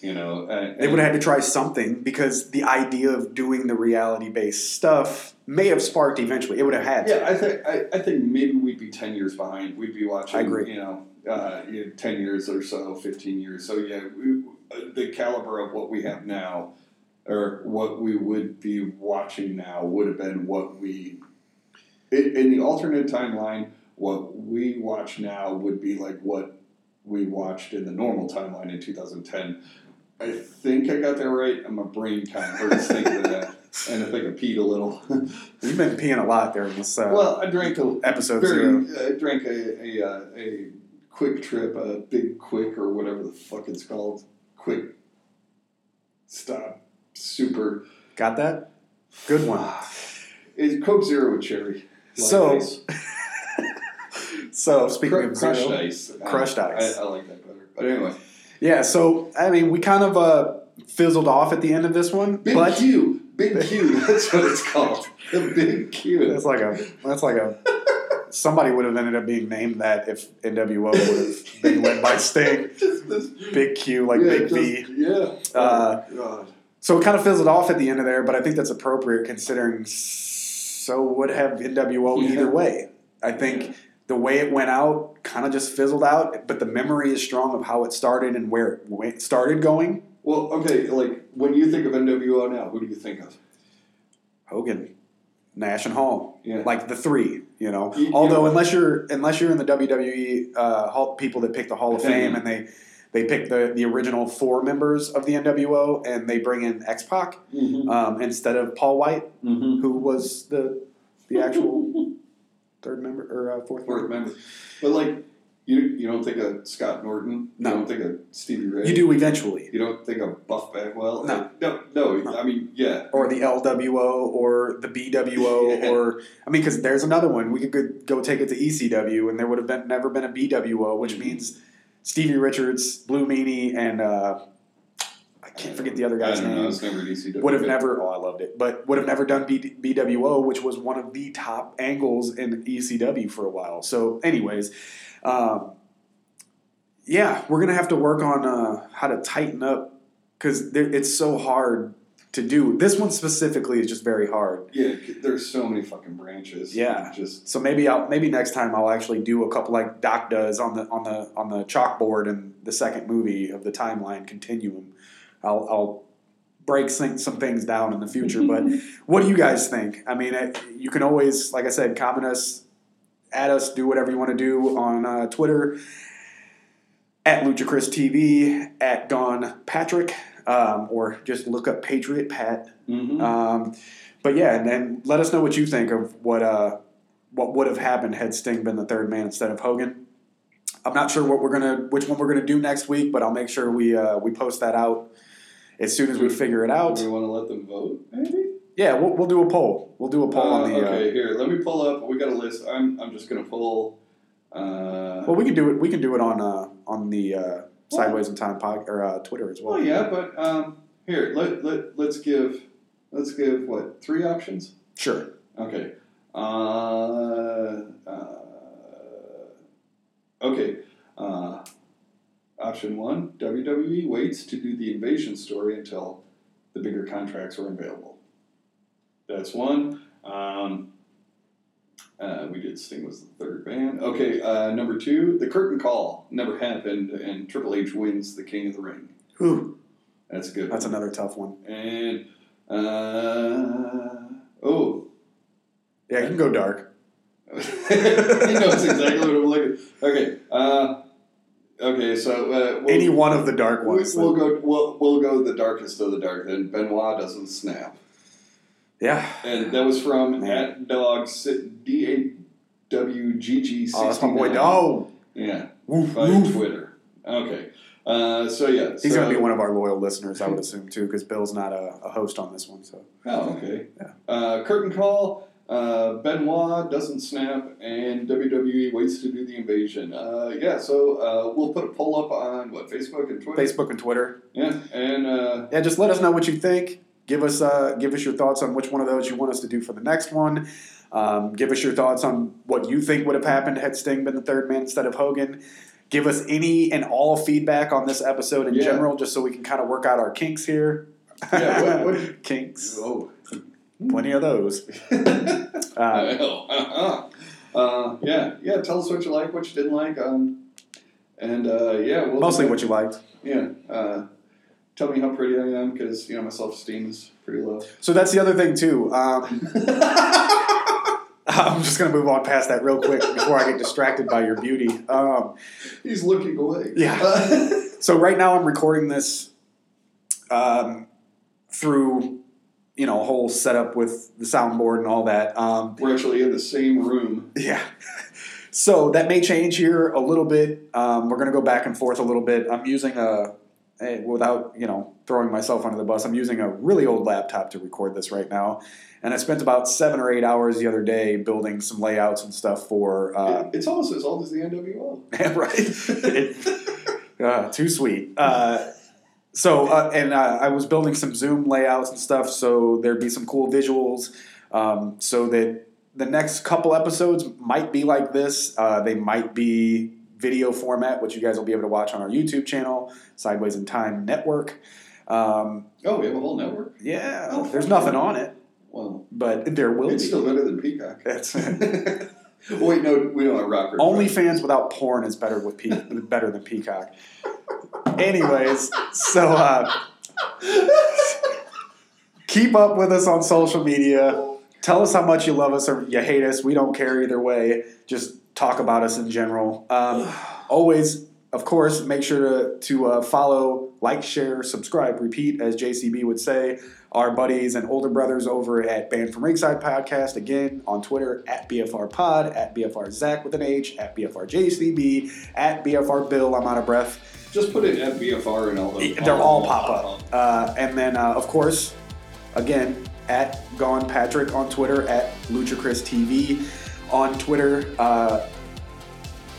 You know, and, They would have had to try something because the idea of doing the reality based stuff may have sparked eventually. It would have had to. Yeah, I think I, I think maybe we'd be ten years behind. We'd be watching. I agree. You know, uh, you know, ten years or so, fifteen years. So yeah, we, the caliber of what we have now, or what we would be watching now, would have been what we. In, in the alternate timeline, what we watch now would be like what we watched in the normal timeline in 2010. I think I got that right, and my brain kind of hurts thinking of that, and I think I peed a little. You've been peeing a lot during this uh, well, I drank a episode very, zero. I drank a a, uh, a QuikTrip, a big quick or whatever the fuck it's called, quick stop, super. Got that? Good one. It's Coke Zero with cherry. So. So speaking Cru- of crushed zero, ice. I- Crushed ice. I, I like that better. But anyway, yeah. So I mean, we kind of uh, fizzled off at the end of this one, Big but Q, Big Q. That's what it's called. The Big Q. that's like a that's like a somebody would have ended up being named that if NWO would have been led by Sting. Big Q, like yeah, Big just- V. Yeah. Uh, oh, God. So it kind of fizzled off at the end of there, but I think that's appropriate considering so would have NWO Yeah. either way. I think Yeah. the way it went out kind of just fizzled out, but the memory is strong of how it started and where it started going. Well, okay, like when you think of NWO now, who do you think of? Hogan, Nash and Hall, Yeah. like the three. You know, You- you although know- unless you're unless you're in the WWE uh, hall, people that pick the Hall of Fame and they they pick the the original four members of the NWO and they bring in X Pac Mm-hmm. um, instead of Paul White, Mm-hmm. who was the the actual third member or uh, fourth Fourth member. member. But like, you you don't think of Scott Norton? No. You don't think of Stevie Ray? You do eventually, You don't think of Buff Bagwell? No. no, no. I mean, yeah. or the LWO or the BWO, Yeah. or I mean, because there's another one. We could go- take it to ECW, and there would have been never been a BWO, which Mhm. means Stevie Richards, Blue Meanie, and uh, I can't forget the other guy's know. name. ECW. Would have never. Oh, I loved it, but would have never done B- BWO, which was one of the top angles in ECW for a while. So, anyways, um, yeah, we're gonna have to work on uh, how to tighten up because it's so hard to do. This one specifically is just very hard. Yeah, there's so many fucking branches. Yeah. Just So maybe I'll maybe next time I'll actually do a couple like Doc does on the on the on the chalkboard in the second movie of the timeline continuum. I'll I'll break some, some things down in the future. But what do you guys think? I mean, it, you can always, like I said, comment us, add us, do whatever you want to do on uh, Twitter at LuchaChris TV at Gone Patrick, um, or just look up Patriot Pat. Mhm. Um, but yeah, and then let us know what you think of what uh, what would have happened had Sting been the third man instead of Hogan. I'm not sure what we're gonna which one we're gonna do next week, but I'll make sure we uh, we post that out as soon as we figure it out. Do we want to let them vote? Maybe. Yeah, we'll, we'll do a poll. We'll do a poll Uh, on the. okay, Uh, here. Let me pull up. We got a list. I'm. I'm just gonna pull. Uh, well, we can do it. We can do it on uh, on the uh, Sideways in Time pod or uh, Twitter as well. well, yeah, but um, here. Let let let's give. Let's give what three options? Sure. Okay. Uh, uh, okay. Uh, option one: WWE waits to do the invasion story until the bigger contracts are available. That's one. Um, uh, we did Sting was the third band. Okay. Uh, number two: the curtain call never happened, and Triple H wins the King of the Ring. Ooh, That's a good. that's one. another tough one. And uh, oh, Yeah, you can go dark. he knows exactly what I'm looking. Okay. Uh, okay. So uh, we'll, Any one of the dark we- ones. We'll go. We'll, we'll go the darkest of the dark. Then Benoit doesn't snap, yeah. and that was from Man. at dog d a w g g. Oh, that's my boy. Oh, Yeah. woof, By woof. Twitter. Okay. Uh, so yeah. He's so, going to be one of our loyal listeners, I would assume, too, because Bill's not a, a host on this one. So Oh, okay. Yeah. Uh, curtain call. Uh, Benoit doesn't snap, and WWE waits to do the invasion. Uh, yeah, so uh, we'll put a poll up on what Facebook and Twitter. Facebook and Twitter. Yeah, and uh, Yeah, just let us know what you think. Give us uh, give us your thoughts on which one of those you want us to do for the next one. Um, give us your thoughts on what you think would have happened had Sting been the third man instead of Hogan. Give us any and all feedback on this episode in Yeah. general, just so we can kind of work out our kinks here. Yeah, what- what- kinks? oh, Plenty of those. Uh, uh, uh, yeah, yeah. Tell us what you like, what you didn't like, um, and uh, yeah, we'll mostly what you liked. Yeah. Tell me how pretty I am, because you know my self esteem is pretty low. So that's the other thing too. Um, I'm just gonna move on past that real quick before I get distracted by your beauty. Um, He's looking away. Yeah. So right now I'm recording this um, through you know a whole setup with the soundboard and all that. Um, we're actually in the same room. yeah. So that may change here a little bit. Um, we're gonna go back and forth a little bit. I'm using a without you know throwing myself under the bus. I'm using a really old laptop to record this right now, and I spent about seven or eight hours the other day building some layouts and stuff for. Uh, it's almost as old as the NWO. right. It- uh, too sweet. Uh, so, uh, and uh, I was building some Zoom layouts and stuff, so there'd be some cool visuals, um, so that the next couple episodes might be like this. Uh, they might be video format, which you guys will be able to watch on our YouTube channel, Sideways in Time Network. Um, oh, we have a whole network. yeah, Oh, there's nothing on it. Well, but there will it's be. still better than Peacock. That's Wait, no, we don't have rocker. OnlyFans without porn is better with Pe- better than Peacock. Anyways, so uh, keep up with us on social media. Tell us how much you love us or you hate us. We don't care either way. Just talk about us in general. Um, always, of course, make sure to to uh, follow, like, share, subscribe, repeat, as JCB would say. Our buddies and older brothers over at Banned from Ringside Podcast, again on Twitter at BFR Pod, at BFR Zach with an H, at BFR JCB, at BFR Bill. I'm out of breath. Just put it at BFR and all the. They're all pop up. Uh, and then, uh, of course, again, at Gone Patrick on Twitter, at LuchaChris TV on Twitter. Uh,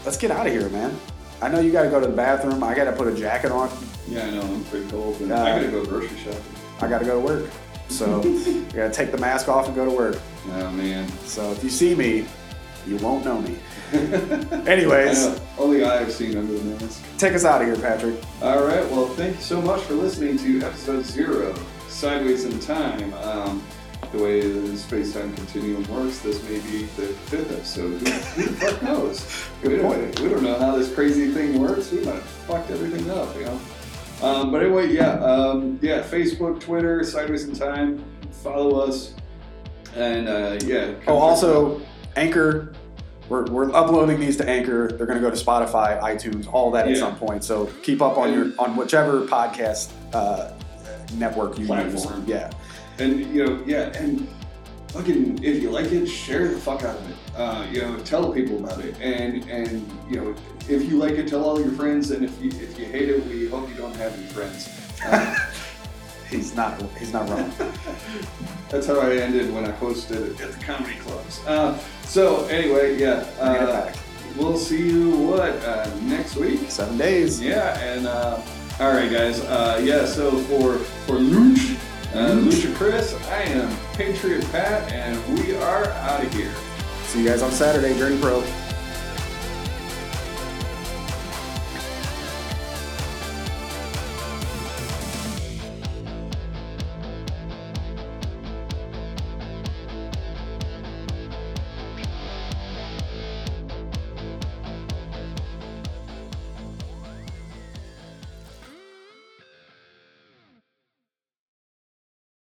let's get out of here, man. I know you got to go to the bathroom. I got to put a jacket on. Yeah, I know. I'm pretty cold. And Uh, I gotta go grocery shopping. I got to go to work. So I got to take the mask off and go to work. Oh man. So if you see me, you won't know me. I Anyways, know. Only I have seen under the mask. take us out of here, Patrick. All right. Well, thank you so much for listening to episode zero, Sideways in Time. Um, the way the space-time continuum works, this may be the fifth episode. Who, who the fuck knows? Good we, don't, point. we don't know how this crazy thing works. We might have fucked everything up, you know. Um, but anyway, yeah, um, yeah. Facebook, Twitter, Sideways in Time. Follow us, and uh, yeah. Oh, also, Anchor. We're, we're uploading these to Anchor. They're going to go to Spotify, iTunes, all that at some point. So keep up on your on whichever podcast uh, network you Platform. use. Yeah. And you know, yeah, and fucking if you like it, share the fuck out of it. Uh, you know, tell people about it, and and you know, if you like it, tell all your friends, and if you if you hate it, we hope you don't have any friends. Uh, He's not. He's not wrong. that's how I ended when I hosted at the comedy clubs. Uh, so anyway, yeah, uh, we'll see you what uh, next week. Seven days. Yeah, and uh, all right, guys. Uh, yeah, so for for Luch, uh, Lucha Chris, I am Patriot Pat, and we are out of here. See you guys on Saturday, Journey Pro.